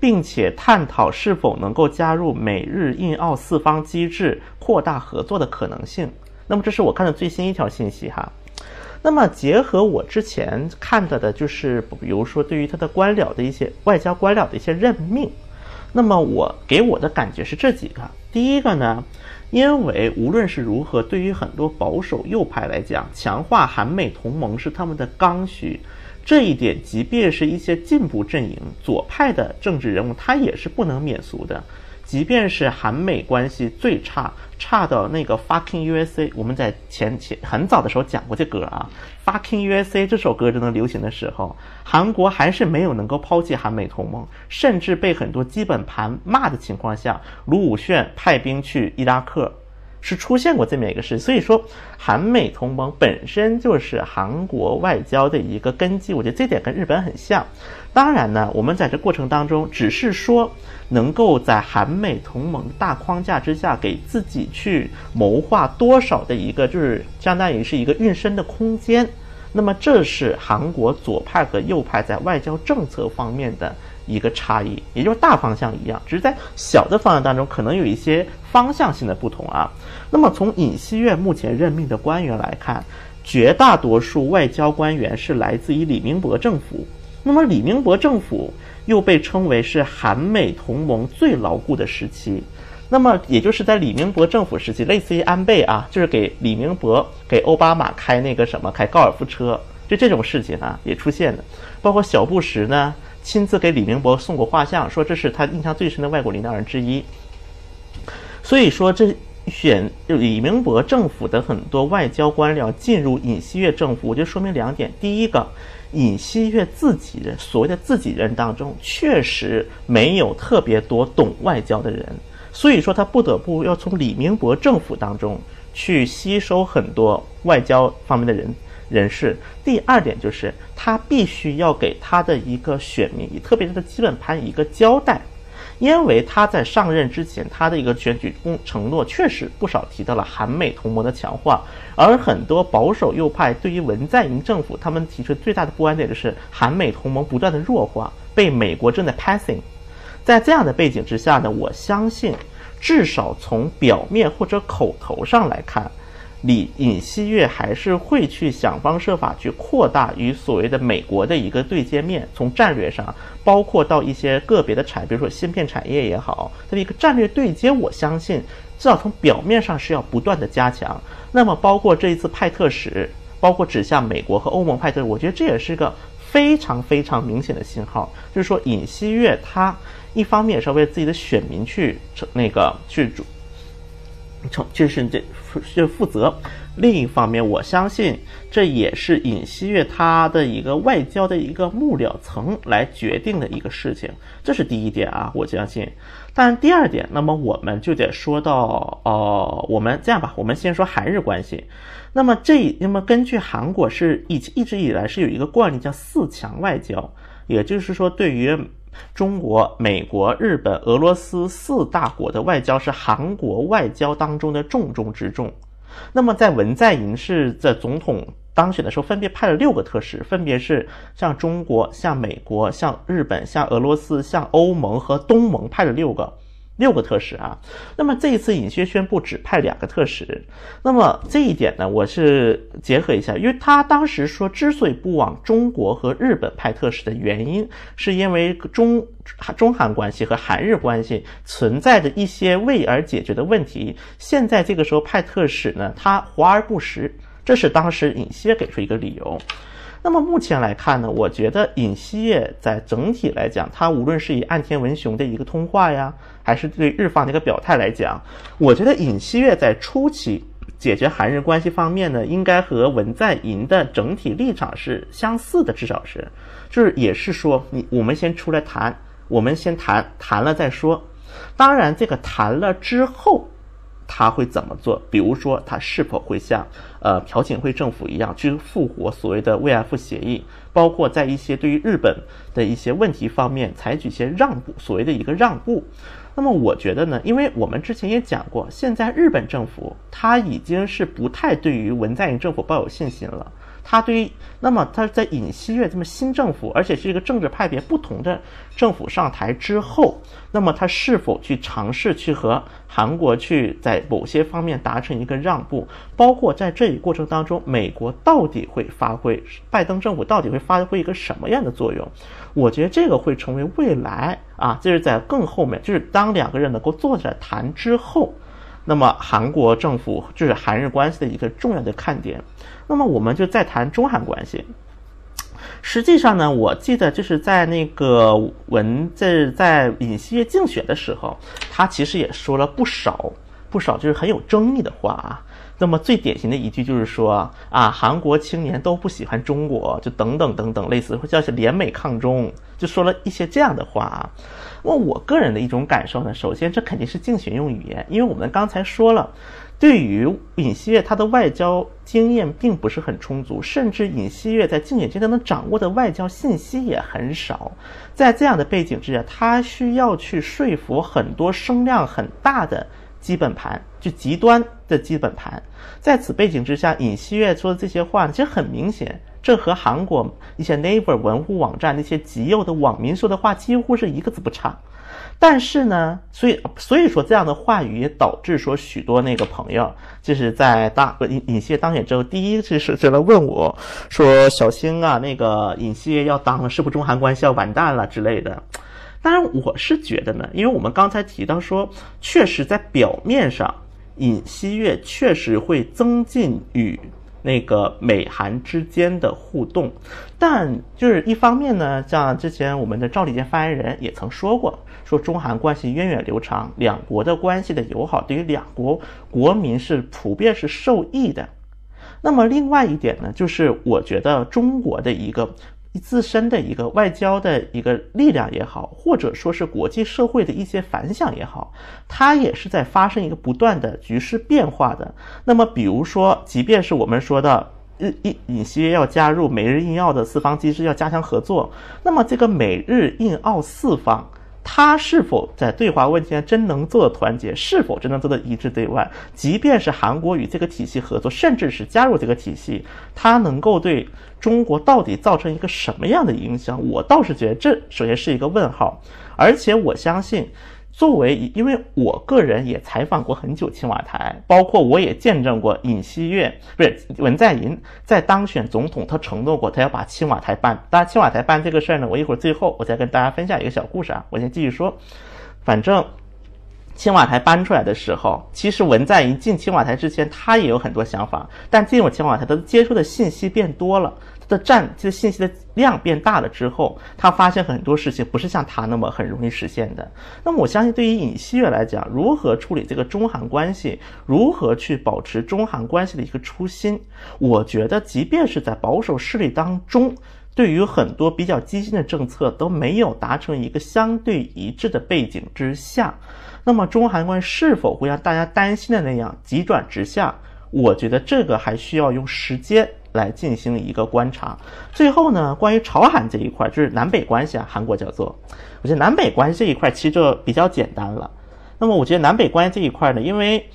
并且探讨是否能够加入美日印澳四方机制，扩大合作的可能性。那么这是我看的最新一条信息哈。那么结合我之前看到的，就是比如说对于他的官僚的一些外交官僚的一些任命，那么我给我的感觉是这几个。第一个呢。因为无论是如何，对于很多保守右派来讲，强化韩美同盟是他们的刚需。这一点，即便是一些进步阵营、左派的政治人物，他也是不能免俗的。即便是韩美关系最差，差到那个 fucking USA，我们在前前很早的时候讲过这歌啊，fucking USA 这首歌正在流行的时候，韩国还是没有能够抛弃韩美同盟，甚至被很多基本盘骂的情况下，卢武铉派兵去伊拉克。是出现过这么一个事，所以说韩美同盟本身就是韩国外交的一个根基，我觉得这点跟日本很像。当然呢，我们在这过程当中，只是说能够在韩美同盟大框架之下，给自己去谋划多少的一个，就是相当于是一个运身的空间。那么这是韩国左派和右派在外交政策方面的。一个差异，也就是大方向一样，只是在小的方向当中可能有一些方向性的不同啊。那么从尹锡悦目前任命的官员来看，绝大多数外交官员是来自于李明博政府。那么李明博政府又被称为是韩美同盟最牢固的时期。那么也就是在李明博政府时期，类似于安倍啊，就是给李明博给奥巴马开那个什么开高尔夫车，就这种事情啊也出现了，包括小布什呢。亲自给李明博送过画像，说这是他印象最深的外国领导人之一。所以说，这选李明博政府的很多外交官僚进入尹锡悦政府，我就说明两点：第一个，尹锡悦自己人所谓的自己人当中，确实没有特别多懂外交的人，所以说他不得不要从李明博政府当中去吸收很多外交方面的人。人士，第二点就是他必须要给他的一个选民，特别是他的基本盘一个交代，因为他在上任之前，他的一个选举公承诺确实不少提到了韩美同盟的强化，而很多保守右派对于文在寅政府，他们提出最大的不安点就是韩美同盟不断的弱化，被美国正在 passing，在这样的背景之下呢，我相信至少从表面或者口头上来看。李尹锡悦还是会去想方设法去扩大与所谓的美国的一个对接面，从战略上，包括到一些个别的产，比如说芯片产业也好，它的一个战略对接，我相信至少从表面上是要不断的加强。那么包括这一次派特使，包括指向美国和欧盟派特，我觉得这也是一个非常非常明显的信号，就是说尹锡悦他一方面是要为自己的选民去那个去主。成就是这是负责。另一方面，我相信这也是尹锡悦他的一个外交的一个幕僚层来决定的一个事情。这是第一点啊，我相信。但第二点，那么我们就得说到，呃，我们这样吧，我们先说韩日关系。那么这，那么根据韩国是一一直以来是有一个惯例叫四强外交，也就是说对于。中国、美国、日本、俄罗斯四大国的外交是韩国外交当中的重中之重。那么在文在寅是在总统当选的时候，分别派了六个特使，分别是向中国、向美国、向日本、向俄罗斯、向欧盟和东盟派了六个。六个特使啊，那么这一次尹锡宣布只派两个特使，那么这一点呢，我是结合一下，因为他当时说之所以不往中国和日本派特使的原因，是因为中中韩关系和韩日关系存在着一些未而解决的问题，现在这个时候派特使呢，他华而不实，这是当时尹锡给出一个理由。那么目前来看呢，我觉得尹锡悦在整体来讲，他无论是以岸田文雄的一个通话呀，还是对日方的一个表态来讲，我觉得尹锡悦在初期解决韩日关系方面呢，应该和文在寅的整体立场是相似的，至少是，就是也是说，你我们先出来谈，我们先谈谈了再说，当然这个谈了之后。他会怎么做？比如说，他是否会像呃朴槿惠政府一样去复活所谓的慰安妇协议？包括在一些对于日本的一些问题方面采取一些让步，所谓的一个让步。那么我觉得呢，因为我们之前也讲过，现在日本政府他已经是不太对于文在寅政府抱有信心了。他对于那么他在尹锡悦这么新政府，而且是一个政治派别不同的政府上台之后，那么他是否去尝试去和韩国去在某些方面达成一个让步？包括在这一过程当中，美国到底会发挥拜登政府到底会发挥一个什么样的作用？我觉得这个会成为未来啊，这是在更后面，就是当两个人能够坐下来谈之后。那么韩国政府就是韩日关系的一个重要的看点。那么我们就再谈中韩关系。实际上呢，我记得就是在那个文在在尹锡悦竞选的时候，他其实也说了不少不少就是很有争议的话啊。那么最典型的一句就是说啊，韩国青年都不喜欢中国，就等等等等，类似或叫是联美抗中，就说了一些这样的话啊。那我个人的一种感受呢，首先这肯定是竞选用语言，因为我们刚才说了，对于尹锡悦他的外交经验并不是很充足，甚至尹锡悦在竞选阶段能掌握的外交信息也很少。在这样的背景之下，他需要去说服很多声量很大的。基本盘就极端的基本盘，在此背景之下，尹锡悦说的这些话，其实很明显，这和韩国一些 Naver 文户网站那些极右的网民说的话几乎是一个字不差。但是呢，所以所以说这样的话语也导致说许多那个朋友，就是在当尹尹锡悦当选之后，第一次是就来问我说：“小星啊，那个尹锡悦要当了，是不是中韩关系要完蛋了之类的？”当然，我是觉得呢，因为我们刚才提到说，确实在表面上，尹锡悦确实会增进与那个美韩之间的互动，但就是一方面呢，像之前我们的赵立坚发言人也曾说过，说中韩关系源远流长，两国的关系的友好对于两国国民是普遍是受益的。那么另外一点呢，就是我觉得中国的一个。自身的一个外交的一个力量也好，或者说是国际社会的一些反响也好，它也是在发生一个不断的局势变化的。那么，比如说，即便是我们说的日印尹锡悦要加入美日印澳的四方机制，要加强合作，那么这个美日印澳四方。他是否在对华问题上真能做到团结？是否真能做的一致对外？即便是韩国与这个体系合作，甚至是加入这个体系，它能够对中国到底造成一个什么样的影响？我倒是觉得这首先是一个问号，而且我相信。作为，因为我个人也采访过很久青瓦台，包括我也见证过尹锡悦，不是文在寅在当选总统，他承诺过他要把青瓦台办。当然，青瓦台办这个事儿呢，我一会儿最后我再跟大家分享一个小故事啊。我先继续说，反正青瓦台搬出来的时候，其实文在寅进青瓦台之前，他也有很多想法，但进入青瓦台，他接触的信息变多了。的占这个信息的量变大了之后，他发现很多事情不是像他那么很容易实现的。那么我相信，对于尹锡悦来讲，如何处理这个中韩关系，如何去保持中韩关系的一个初心，我觉得，即便是在保守势力当中，对于很多比较激进的政策都没有达成一个相对一致的背景之下，那么中韩关系是否会像大家担心的那样急转直下？我觉得这个还需要用时间。来进行一个观察。最后呢，关于朝韩这一块，就是南北关系啊，韩国叫做，我觉得南北关系这一块其实就比较简单了。那么我觉得南北关系这一块呢，因为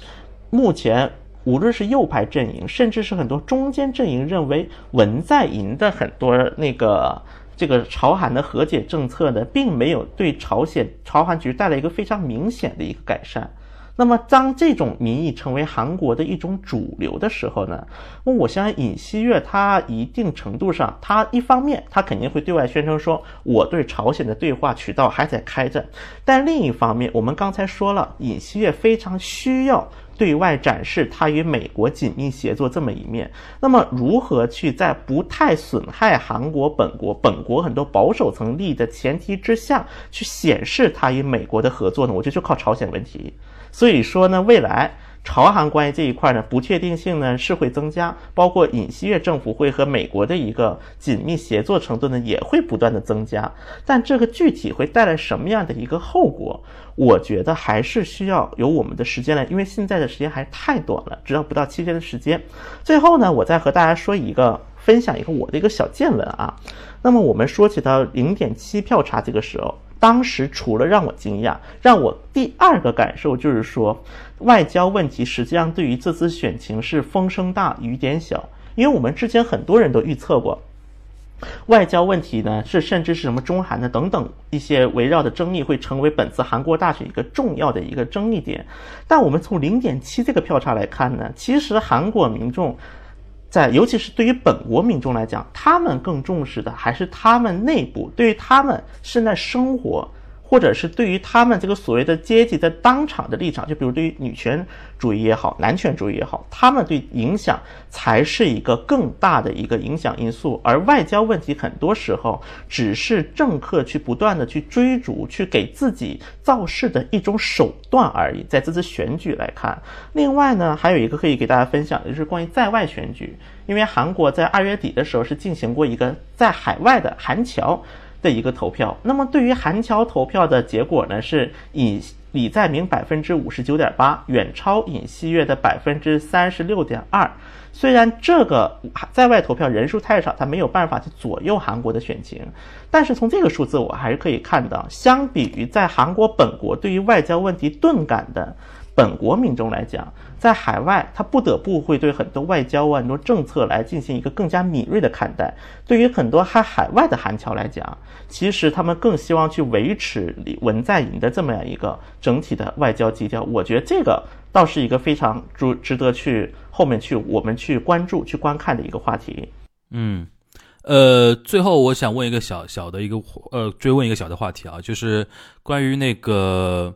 目前无论是右派阵营，甚至是很多中间阵营认为文在寅的很多那个。这个朝韩的和解政策呢，并没有对朝鲜朝韩局带来一个非常明显的一个改善。那么，当这种民意成为韩国的一种主流的时候呢，那我相信尹锡悦他一定程度上，他一方面他肯定会对外宣称说我对朝鲜的对话渠道还在开着，但另一方面，我们刚才说了，尹锡悦非常需要。对外展示他与美国紧密协作这么一面，那么如何去在不太损害韩国本国本国很多保守层利益的前提之下去显示他与美国的合作呢？我觉得就靠朝鲜问题。所以说呢，未来。朝韩关系这一块呢，不确定性呢是会增加，包括尹锡悦政府会和美国的一个紧密协作程度呢也会不断的增加。但这个具体会带来什么样的一个后果，我觉得还是需要有我们的时间来，因为现在的时间还是太短了，只要不到七天的时间。最后呢，我再和大家说一个，分享一个我的一个小见闻啊。那么我们说起到零点七票差这个时候。当时除了让我惊讶，让我第二个感受就是说，外交问题实际上对于这次选情是风声大雨点小，因为我们之前很多人都预测过，外交问题呢是甚至是什么中韩的等等一些围绕的争议会成为本次韩国大选一个重要的一个争议点，但我们从零点七这个票差来看呢，其实韩国民众。在，尤其是对于本国民众来讲，他们更重视的还是他们内部对于他们现在生活。或者是对于他们这个所谓的阶级在当场的立场，就比如对于女权主义也好，男权主义也好，他们对影响才是一个更大的一个影响因素，而外交问题很多时候只是政客去不断的去追逐，去给自己造势的一种手段而已。在这次选举来看，另外呢，还有一个可以给大家分享的就是关于在外选举，因为韩国在二月底的时候是进行过一个在海外的韩侨。的一个投票，那么对于韩侨投票的结果呢，是以李在明百分之五十九点八，远超尹锡悦的百分之三十六点二。虽然这个在外投票人数太少，他没有办法去左右韩国的选情，但是从这个数字我还是可以看到，相比于在韩国本国对于外交问题钝感的。本国民众来讲，在海外，他不得不会对很多外交啊、很多政策来进行一个更加敏锐的看待。对于很多海海外的韩侨来讲，其实他们更希望去维持文在寅的这么样一个整体的外交基调。我觉得这个倒是一个非常值值得去后面去我们去关注、去观看的一个话题。嗯，呃，最后我想问一个小小的一个呃，追问一个小的话题啊，就是关于那个。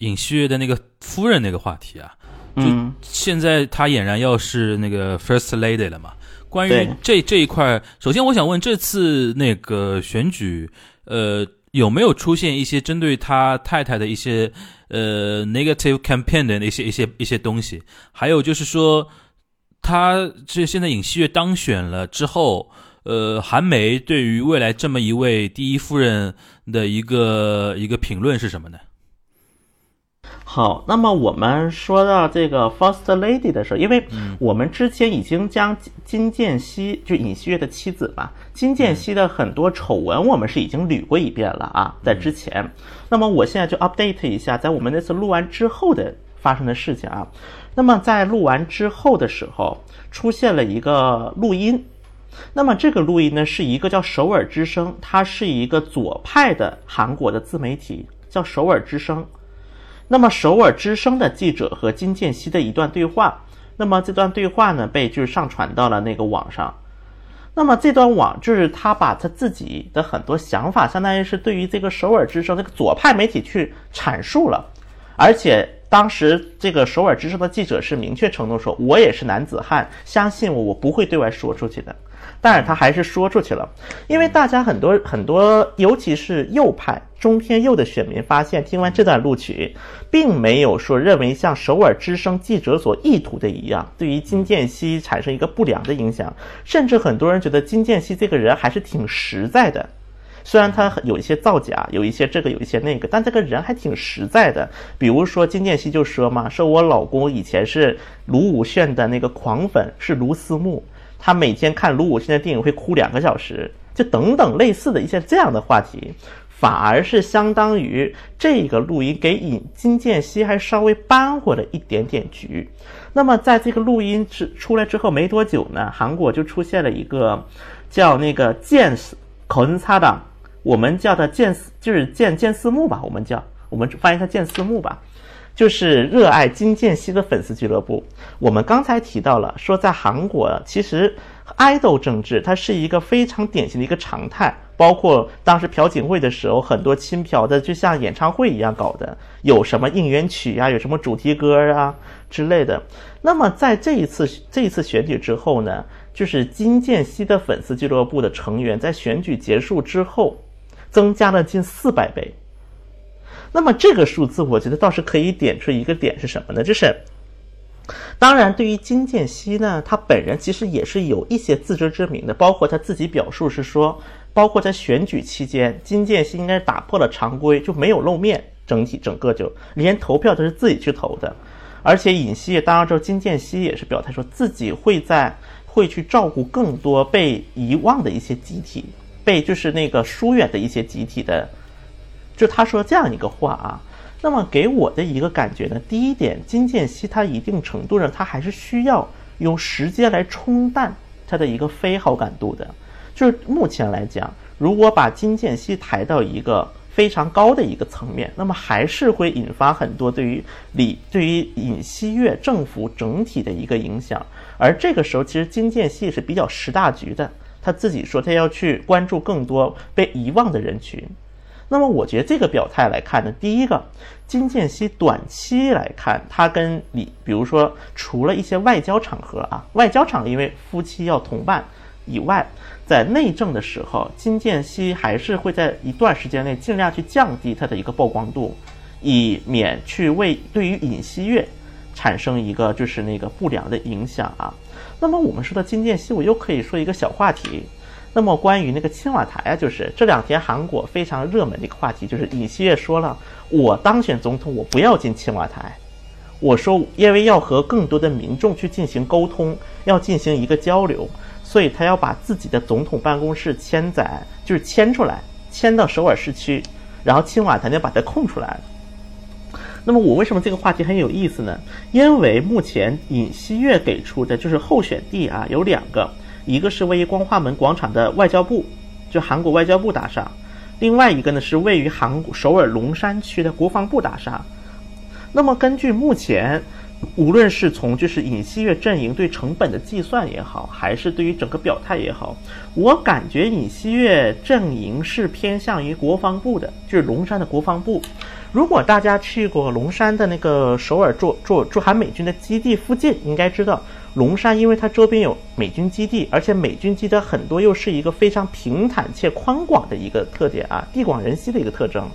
尹锡悦的那个夫人那个话题啊，就现在她俨然要是那个 first lady 了嘛。关于这这一块，首先我想问，这次那个选举，呃，有没有出现一些针对他太太的一些呃 negative campaign 的那些一些一些东西？还有就是说，他这现在尹锡悦当选了之后，呃，韩媒对于未来这么一位第一夫人的一个一个评论是什么呢？好，那么我们说到这个 First Lady 的时候，因为我们之前已经将金建熙，就尹锡悦的妻子吧，金建熙的很多丑闻，我们是已经捋过一遍了啊，在之前。那么我现在就 update 一下，在我们那次录完之后的发生的事情啊。那么在录完之后的时候，出现了一个录音。那么这个录音呢，是一个叫首尔之声，它是一个左派的韩国的自媒体，叫首尔之声。那么首尔之声的记者和金建熙的一段对话，那么这段对话呢被就是上传到了那个网上，那么这段网就是他把他自己的很多想法，相当于是对于这个首尔之声这个左派媒体去阐述了，而且当时这个首尔之声的记者是明确承诺说，我也是男子汉，相信我，我不会对外说出去的。但是他还是说出去了，因为大家很多很多，尤其是右派、中偏右的选民发现，听完这段录取，并没有说认为像首尔之声记者所意图的一样，对于金建熙产生一个不良的影响。甚至很多人觉得金建熙这个人还是挺实在的，虽然他有一些造假，有一些这个，有一些那个，但这个人还挺实在的。比如说金建熙就说嘛，说我老公以前是卢武铉的那个狂粉，是卢思慕。他每天看卢武铉的电影会哭两个小时，就等等类似的一些这样的话题，反而是相当于这个录音给尹金建熙还稍微扳回了一点点局。那么在这个录音之出来之后没多久呢，韩国就出现了一个叫那个剑口恩擦党，我们叫它剑就是剑剑四木吧，我们叫我们翻译它剑四木吧。就是热爱金建熙的粉丝俱乐部。我们刚才提到了，说在韩国，其实爱豆政治它是一个非常典型的一个常态。包括当时朴槿惠的时候，很多亲朴的就像演唱会一样搞的，有什么应援曲啊，有什么主题歌啊之类的。那么在这一次这一次选举之后呢，就是金建熙的粉丝俱乐部的成员在选举结束之后，增加了近四百倍。那么这个数字，我觉得倒是可以点出一个点是什么呢？就是，当然，对于金建熙呢，他本人其实也是有一些自知之明的，包括他自己表述是说，包括在选举期间，金建熙应该是打破了常规，就没有露面，整体整个就连投票都是自己去投的，而且尹锡悦当然之后，金建熙也是表态说自己会在会去照顾更多被遗忘的一些集体，被就是那个疏远的一些集体的。就他说这样一个话啊，那么给我的一个感觉呢，第一点，金建熙他一定程度上他还是需要用时间来冲淡他的一个非好感度的。就是目前来讲，如果把金建熙抬到一个非常高的一个层面，那么还是会引发很多对于李对于尹锡悦政府整体的一个影响。而这个时候，其实金建熙是比较识大局的，他自己说他要去关注更多被遗忘的人群。那么我觉得这个表态来看呢，第一个，金建熙短期来看，他跟李，比如说除了一些外交场合啊，外交场因为夫妻要同伴以外，在内政的时候，金建熙还是会在一段时间内尽量去降低他的一个曝光度，以免去为对于尹锡悦产生一个就是那个不良的影响啊。那么我们说到金建熙，我又可以说一个小话题。那么关于那个青瓦台啊，就是这两天韩国非常热门的一个话题，就是尹锡悦说了，我当选总统，我不要进青瓦台。我说，因为要和更多的民众去进行沟通，要进行一个交流，所以他要把自己的总统办公室迁在，就是迁出来，迁到首尔市区，然后青瓦台呢把它空出来了。那么我为什么这个话题很有意思呢？因为目前尹锡悦给出的就是候选地啊有两个。一个是位于光化门广场的外交部，就韩国外交部大厦；另外一个呢是位于韩首尔龙山区的国防部大厦。那么根据目前，无论是从就是尹锡悦阵营对成本的计算也好，还是对于整个表态也好，我感觉尹锡悦阵营是偏向于国防部的，就是龙山的国防部。如果大家去过龙山的那个首尔驻驻驻韩美军的基地附近，应该知道。龙山，因为它周边有美军基地，而且美军基地很多又是一个非常平坦且宽广的一个特点啊，地广人稀的一个特征。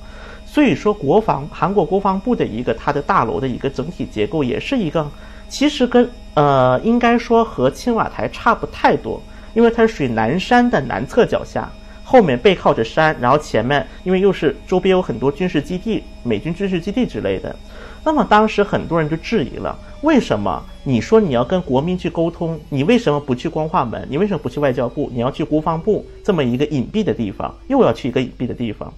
所以说，国防韩国国防部的一个它的大楼的一个整体结构也是一个，其实跟呃应该说和青瓦台差不太多，因为它是属于南山的南侧脚下，后面背靠着山，然后前面因为又是周边有很多军事基地、美军军事基地之类的。那么当时很多人就质疑了。为什么你说你要跟国民去沟通，你为什么不去光化门？你为什么不去外交部？你要去国防部这么一个隐蔽的地方，又要去一个隐蔽的地方？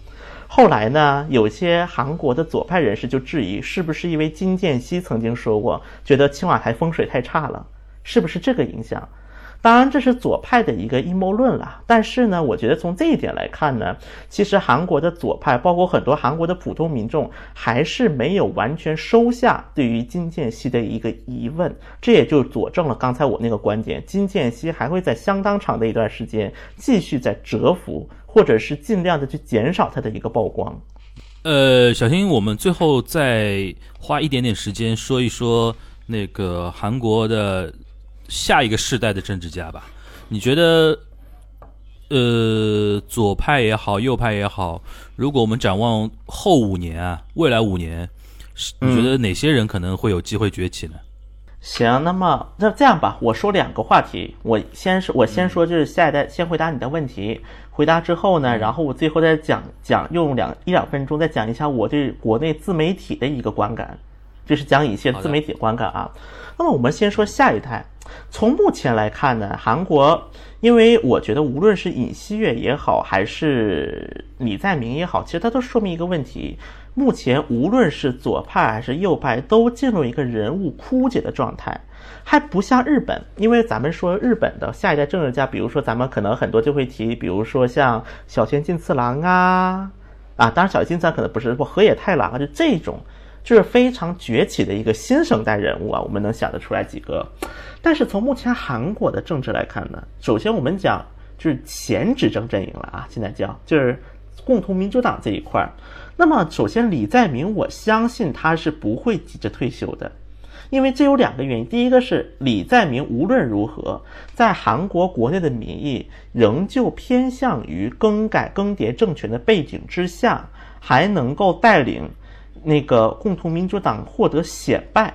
后来呢，有些韩国的左派人士就质疑，是不是因为金建熙曾经说过，觉得青瓦台风水太差了，是不是这个影响？当然，这是左派的一个阴谋论了。但是呢，我觉得从这一点来看呢，其实韩国的左派，包括很多韩国的普通民众，还是没有完全收下对于金建熙的一个疑问。这也就佐证了刚才我那个观点：金建熙还会在相当长的一段时间继续在蛰伏，或者是尽量的去减少它的一个曝光。呃，小新，我们最后再花一点点时间说一说那个韩国的。下一个世代的政治家吧，你觉得，呃，左派也好，右派也好，如果我们展望后五年啊，未来五年，你觉得哪些人可能会有机会崛起呢？行，那么那这样吧，我说两个话题，我先说，我先说就是下一代，先回答你的问题，回答之后呢，然后我最后再讲讲，用两一两分钟再讲一下我对国内自媒体的一个观感。这是讲一些自媒体观感啊。那么我们先说下一代。从目前来看呢，韩国，因为我觉得无论是尹锡悦也好，还是李在明也好，其实它都说明一个问题：目前无论是左派还是右派，都进入一个人物枯竭的状态，还不像日本。因为咱们说日本的下一代政治家，比如说咱们可能很多就会提，比如说像小泉进次郎啊，啊，当然小泉进次郎可能不是，不河野太郎啊，就这种。就是非常崛起的一个新生代人物啊，我们能想得出来几个。但是从目前韩国的政治来看呢，首先我们讲就是前执政阵营了啊，现在叫就是共同民主党这一块儿。那么首先李在明，我相信他是不会急着退休的，因为这有两个原因。第一个是李在明无论如何，在韩国国内的民意仍旧偏向于更改更迭政权的背景之下，还能够带领。那个共同民主党获得险败，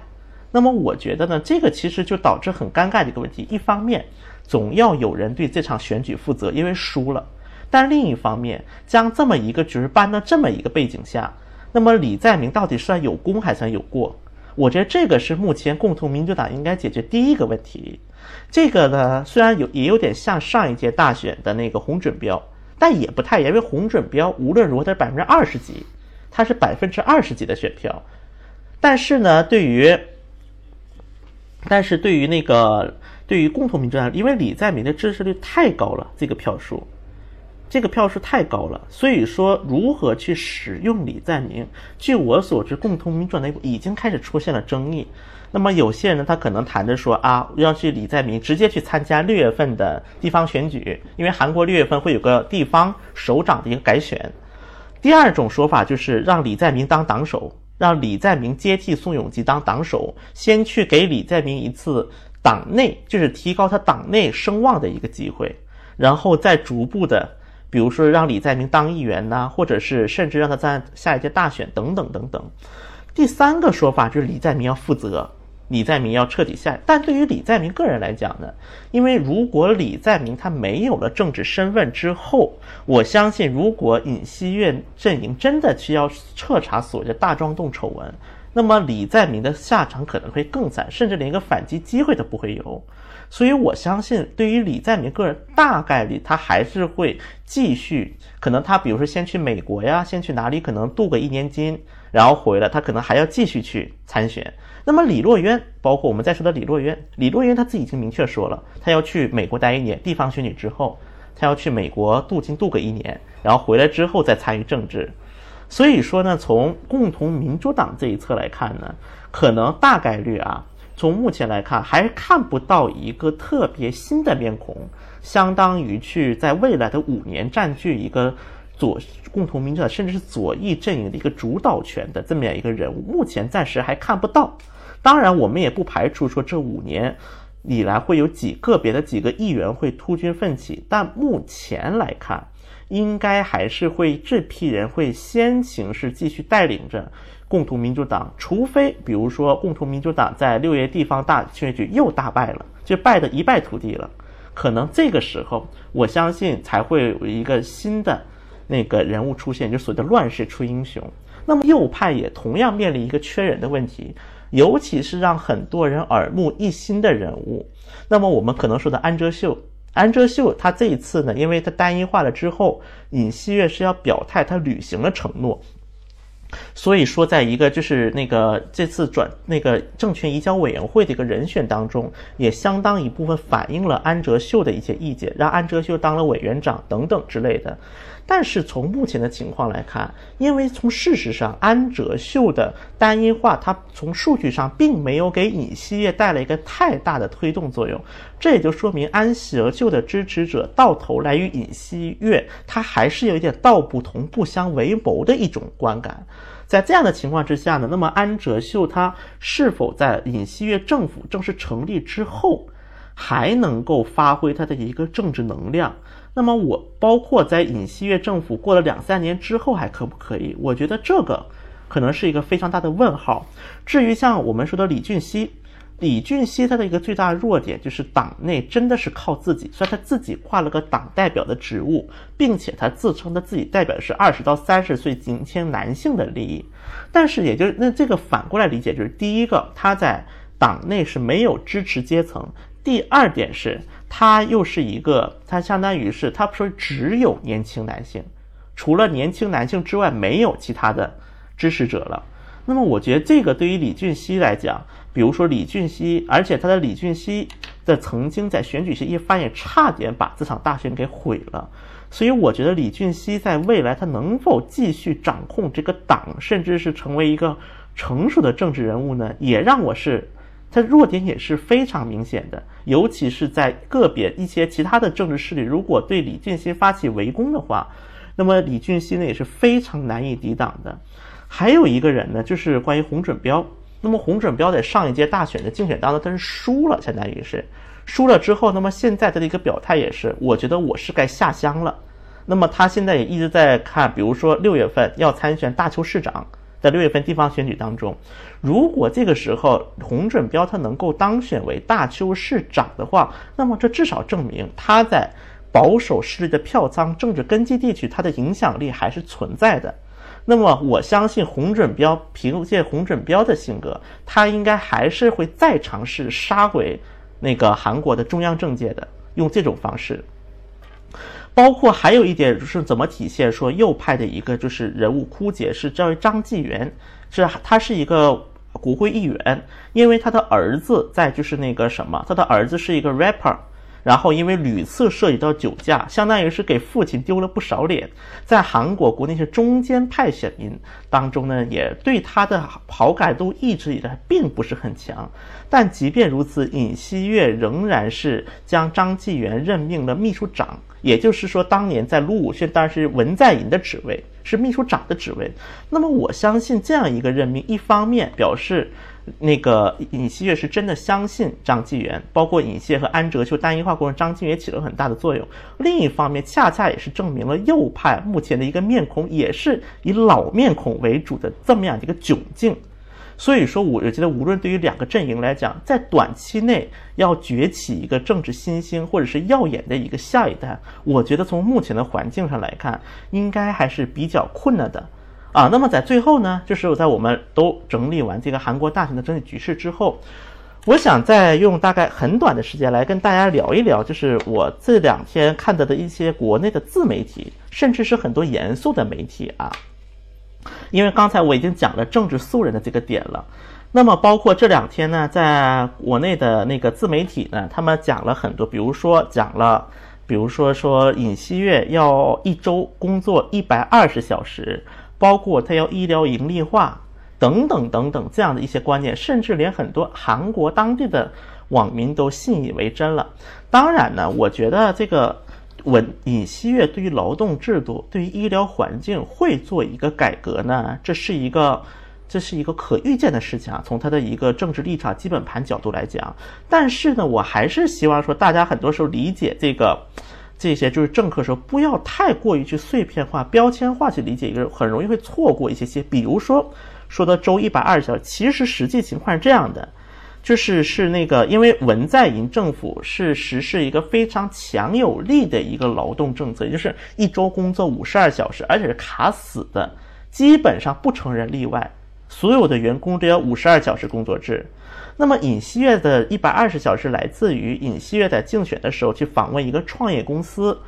那么我觉得呢，这个其实就导致很尴尬的一个问题。一方面，总要有人对这场选举负责，因为输了；但另一方面，将这么一个局搬到这么一个背景下，那么李在明到底算有功还算有过？我觉得这个是目前共同民主党应该解决第一个问题。这个呢，虽然有也有点像上一届大选的那个红准标，但也不太严，因为红准标无论如何它是百分之二十几。它是百分之二十几的选票，但是呢，对于，但是对于那个对于共同民主党，因为李在明的支持率太高了，这个票数，这个票数太高了，所以说如何去使用李在明，据我所知，共同民主党内部已经开始出现了争议。那么有些人，他可能谈着说啊，要去李在明直接去参加六月份的地方选举，因为韩国六月份会有个地方首长的一个改选。第二种说法就是让李在明当党首，让李在明接替宋永基当党首，先去给李在明一次党内就是提高他党内声望的一个机会，然后再逐步的，比如说让李在明当议员呐，或者是甚至让他在下一届大选等等等等。第三个说法就是李在明要负责。李在明要彻底下，但对于李在明个人来讲呢，因为如果李在明他没有了政治身份之后，我相信如果尹锡悦阵营真的需要彻查所谓的大庄洞丑闻，那么李在明的下场可能会更惨，甚至连一个反击机会都不会有。所以我相信，对于李在明个人，大概率他还是会继续，可能他比如说先去美国呀，先去哪里，可能镀个一年金，然后回来，他可能还要继续去参选。那么李洛渊，包括我们在说的李洛渊，李洛渊他自己已经明确说了，他要去美国待一年，地方选举之后，他要去美国镀金镀个一年，然后回来之后再参与政治。所以说呢，从共同民主党这一侧来看呢，可能大概率啊，从目前来看还看不到一个特别新的面孔，相当于去在未来的五年占据一个。左共同民主党甚至是左翼阵营的一个主导权的这么样一个人物，目前暂时还看不到。当然，我们也不排除说这五年以来会有几个别的几个议员会突军奋起，但目前来看，应该还是会这批人会先行是继续带领着共同民主党，除非比如说共同民主党在六月地方大选举又大败了，就败得一败涂地了，可能这个时候我相信才会有一个新的。那个人物出现，就所谓的乱世出英雄。那么右派也同样面临一个缺人的问题，尤其是让很多人耳目一新的人物。那么我们可能说的安哲秀，安哲秀他这一次呢，因为他单一化了之后，尹锡悦是要表态，他履行了承诺。所以说，在一个就是那个这次转那个政权移交委员会的一个人选当中，也相当一部分反映了安哲秀的一些意见，让安哲秀当了委员长等等之类的。但是从目前的情况来看，因为从事实上，安哲秀的单一化，它从数据上并没有给尹锡悦带来一个太大的推动作用，这也就说明安哲秀的支持者到头来与尹锡悦，他还是有一点道不同不相为谋的一种观感。在这样的情况之下呢，那么安哲秀他是否在尹锡悦政府正式成立之后，还能够发挥他的一个政治能量？那么我包括在尹锡悦政府过了两三年之后还可不可以？我觉得这个可能是一个非常大的问号。至于像我们说的李俊熙，李俊熙他的一个最大弱点就是党内真的是靠自己，虽然他自己挂了个党代表的职务，并且他自称他自己代表的是二十到三十岁年轻男性的利益，但是也就是那这个反过来理解就是第一个他在党内是没有支持阶层，第二点是他又是一个他相当于是他说只有年轻男性，除了年轻男性之外没有其他的支持者了。那么我觉得这个对于李俊熙来讲。比如说李俊熙，而且他的李俊熙的曾经在选举时一发言，差点把这场大选给毁了。所以我觉得李俊熙在未来他能否继续掌控这个党，甚至是成为一个成熟的政治人物呢？也让我是他弱点也是非常明显的。尤其是在个别一些其他的政治势力如果对李俊熙发起围攻的话，那么李俊熙呢也是非常难以抵挡的。还有一个人呢，就是关于洪准标。那么洪准标在上一届大选的竞选当中，他是输了，相当于是输了之后，那么现在他的一个表态也是，我觉得我是该下乡了。那么他现在也一直在看，比如说六月份要参选大邱市长，在六月份地方选举当中，如果这个时候洪准标他能够当选为大邱市长的话，那么这至少证明他在保守势力的票仓、政治根基地区，他的影响力还是存在的。那么我相信洪准标凭借洪准标的性格，他应该还是会再尝试杀回那个韩国的中央政界的，用这种方式。包括还有一点就是怎么体现说右派的一个就是人物枯竭，是这位张纪元，是他是一个国会议员，因为他的儿子在就是那个什么，他的儿子是一个 rapper。然后因为屡次涉及到酒驾，相当于是给父亲丢了不少脸，在韩国国内是中间派选民当中呢，也对他的好感度一直以来并不是很强。但即便如此，尹锡悦仍然是将张纪元任命了秘书长，也就是说，当年在卢武铉当然是文在寅的职位，是秘书长的职位。那么我相信这样一个任命，一方面表示。那个尹锡悦是真的相信张纪元，包括尹锡悦和安哲秀单一化过程，张纪元起了很大的作用。另一方面，恰恰也是证明了右派目前的一个面孔，也是以老面孔为主的这么样一个窘境。所以说，我觉得无论对于两个阵营来讲，在短期内要崛起一个政治新星或者是耀眼的一个下一代，我觉得从目前的环境上来看，应该还是比较困难的。啊，那么在最后呢，就是在我们都整理完这个韩国大选的整体局势之后，我想再用大概很短的时间来跟大家聊一聊，就是我这两天看到的一些国内的自媒体，甚至是很多严肃的媒体啊。因为刚才我已经讲了政治素人的这个点了，那么包括这两天呢，在国内的那个自媒体呢，他们讲了很多，比如说讲了，比如说说尹锡悦要一周工作一百二十小时。包括他要医疗盈利化等等等等这样的一些观念，甚至连很多韩国当地的网民都信以为真了。当然呢，我觉得这个文尹锡悦对于劳动制度、对于医疗环境会做一个改革呢，这是一个这是一个可预见的事情啊。从他的一个政治立场基本盘角度来讲，但是呢，我还是希望说大家很多时候理解这个。这些就是政客说，不要太过于去碎片化、标签化去理解一个人，很容易会错过一些些。比如说，说到周一百二十小时，其实实际情况是这样的，就是是那个，因为文在寅政府是实施一个非常强有力的一个劳动政策，就是一周工作五十二小时，而且是卡死的，基本上不承认例外，所有的员工都要五十二小时工作制。那么尹锡悦的一百二十小时来自于尹锡悦在竞选的时候去访问一个创业公司，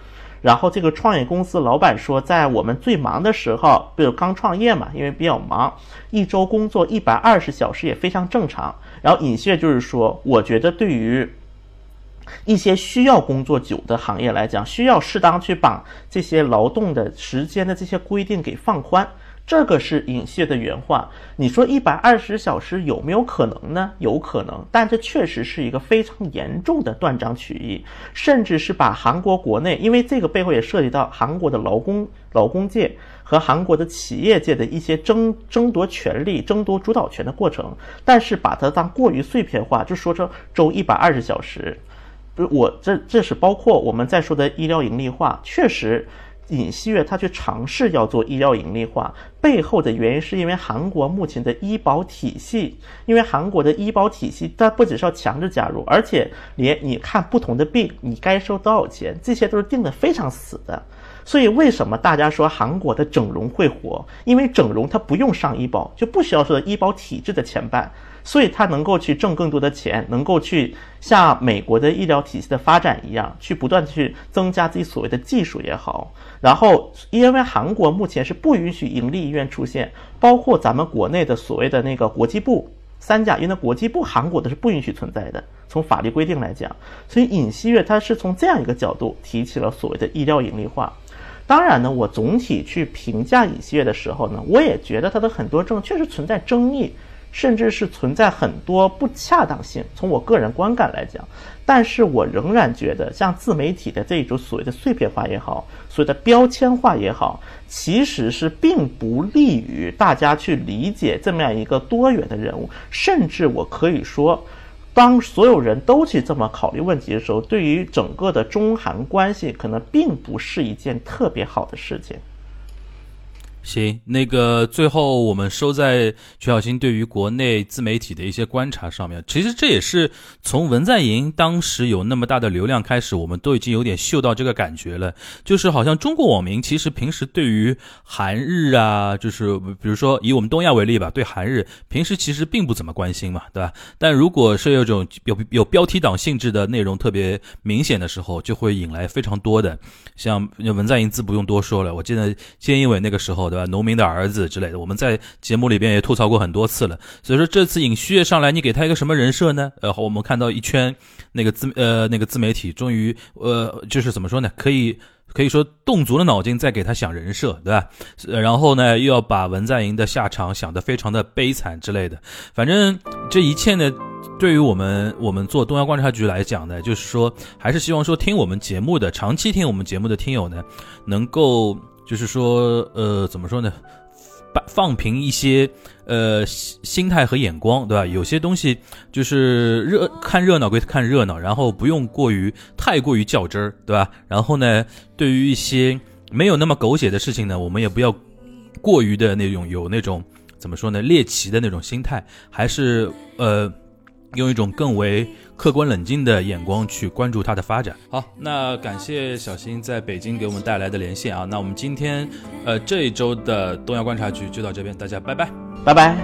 然后这个创业公司老板说，在我们最忙的时候，比如刚创业嘛，因为比较忙，一周工作一百二十小时也非常正常。然后尹锡悦就是说，我觉得对于一些需要工作久的行业来讲，需要适当去把这些劳动的时间的这些规定给放宽。这个是尹锡的原话。你说一百二十小时有没有可能呢？有可能，但这确实是一个非常严重的断章取义，甚至是把韩国国内，因为这个背后也涉及到韩国的劳工、劳工界和韩国的企业界的一些争争夺权利、争夺主导权的过程。但是把它当过于碎片化，就说成周一百二十小时，不我这这是包括我们在说的医疗盈利化，确实。尹锡悦他去尝试要做医药盈利化，背后的原因是因为韩国目前的医保体系，因为韩国的医保体系它不只是要强制加入，而且连你看不同的病，你该收多少钱，这些都是定的非常死的。所以为什么大家说韩国的整容会火？因为整容它不用上医保，就不需要说医保体制的牵绊。所以他能够去挣更多的钱，能够去像美国的医疗体系的发展一样，去不断去增加自己所谓的技术也好。然后，因为韩国目前是不允许盈利医院出现，包括咱们国内的所谓的那个国际部三甲医院的国际部，韩国的是不允许存在的。从法律规定来讲，所以尹锡悦他是从这样一个角度提起了所谓的医疗盈利化。当然呢，我总体去评价尹锡悦的时候呢，我也觉得他的很多政确实存在争议。甚至是存在很多不恰当性，从我个人观感来讲，但是我仍然觉得，像自媒体的这一种所谓的碎片化也好，所谓的标签化也好，其实是并不利于大家去理解这么样一个多元的人物。甚至我可以说，当所有人都去这么考虑问题的时候，对于整个的中韩关系，可能并不是一件特别好的事情。行，那个最后我们收在曲小新对于国内自媒体的一些观察上面。其实这也是从文在寅当时有那么大的流量开始，我们都已经有点嗅到这个感觉了。就是好像中国网民其实平时对于韩日啊，就是比如说以我们东亚为例吧，对韩日平时其实并不怎么关心嘛，对吧？但如果是有种有有标题党性质的内容特别明显的时候，就会引来非常多的。像文在寅自不用多说了，我记得菅义伟那个时候。对吧？农民的儿子之类的，我们在节目里边也吐槽过很多次了。所以说这次尹旭月上来，你给他一个什么人设呢？呃，我们看到一圈那个自呃那个自媒体，终于呃就是怎么说呢？可以可以说动足了脑筋在给他想人设，对吧？然后呢又要把文在寅的下场想得非常的悲惨之类的。反正这一切呢，对于我们我们做东亚观察局来讲呢，就是说还是希望说听我们节目的长期听我们节目的听友呢，能够。就是说，呃，怎么说呢？放放平一些呃心态和眼光，对吧？有些东西就是热看热闹归看热闹，然后不用过于太过于较真儿，对吧？然后呢，对于一些没有那么狗血的事情呢，我们也不要过于的那种有那种怎么说呢猎奇的那种心态，还是呃用一种更为。客观冷静的眼光去关注它的发展。好，那感谢小新在北京给我们带来的连线啊。那我们今天，呃，这一周的东亚观察局就到这边，大家拜拜，拜拜。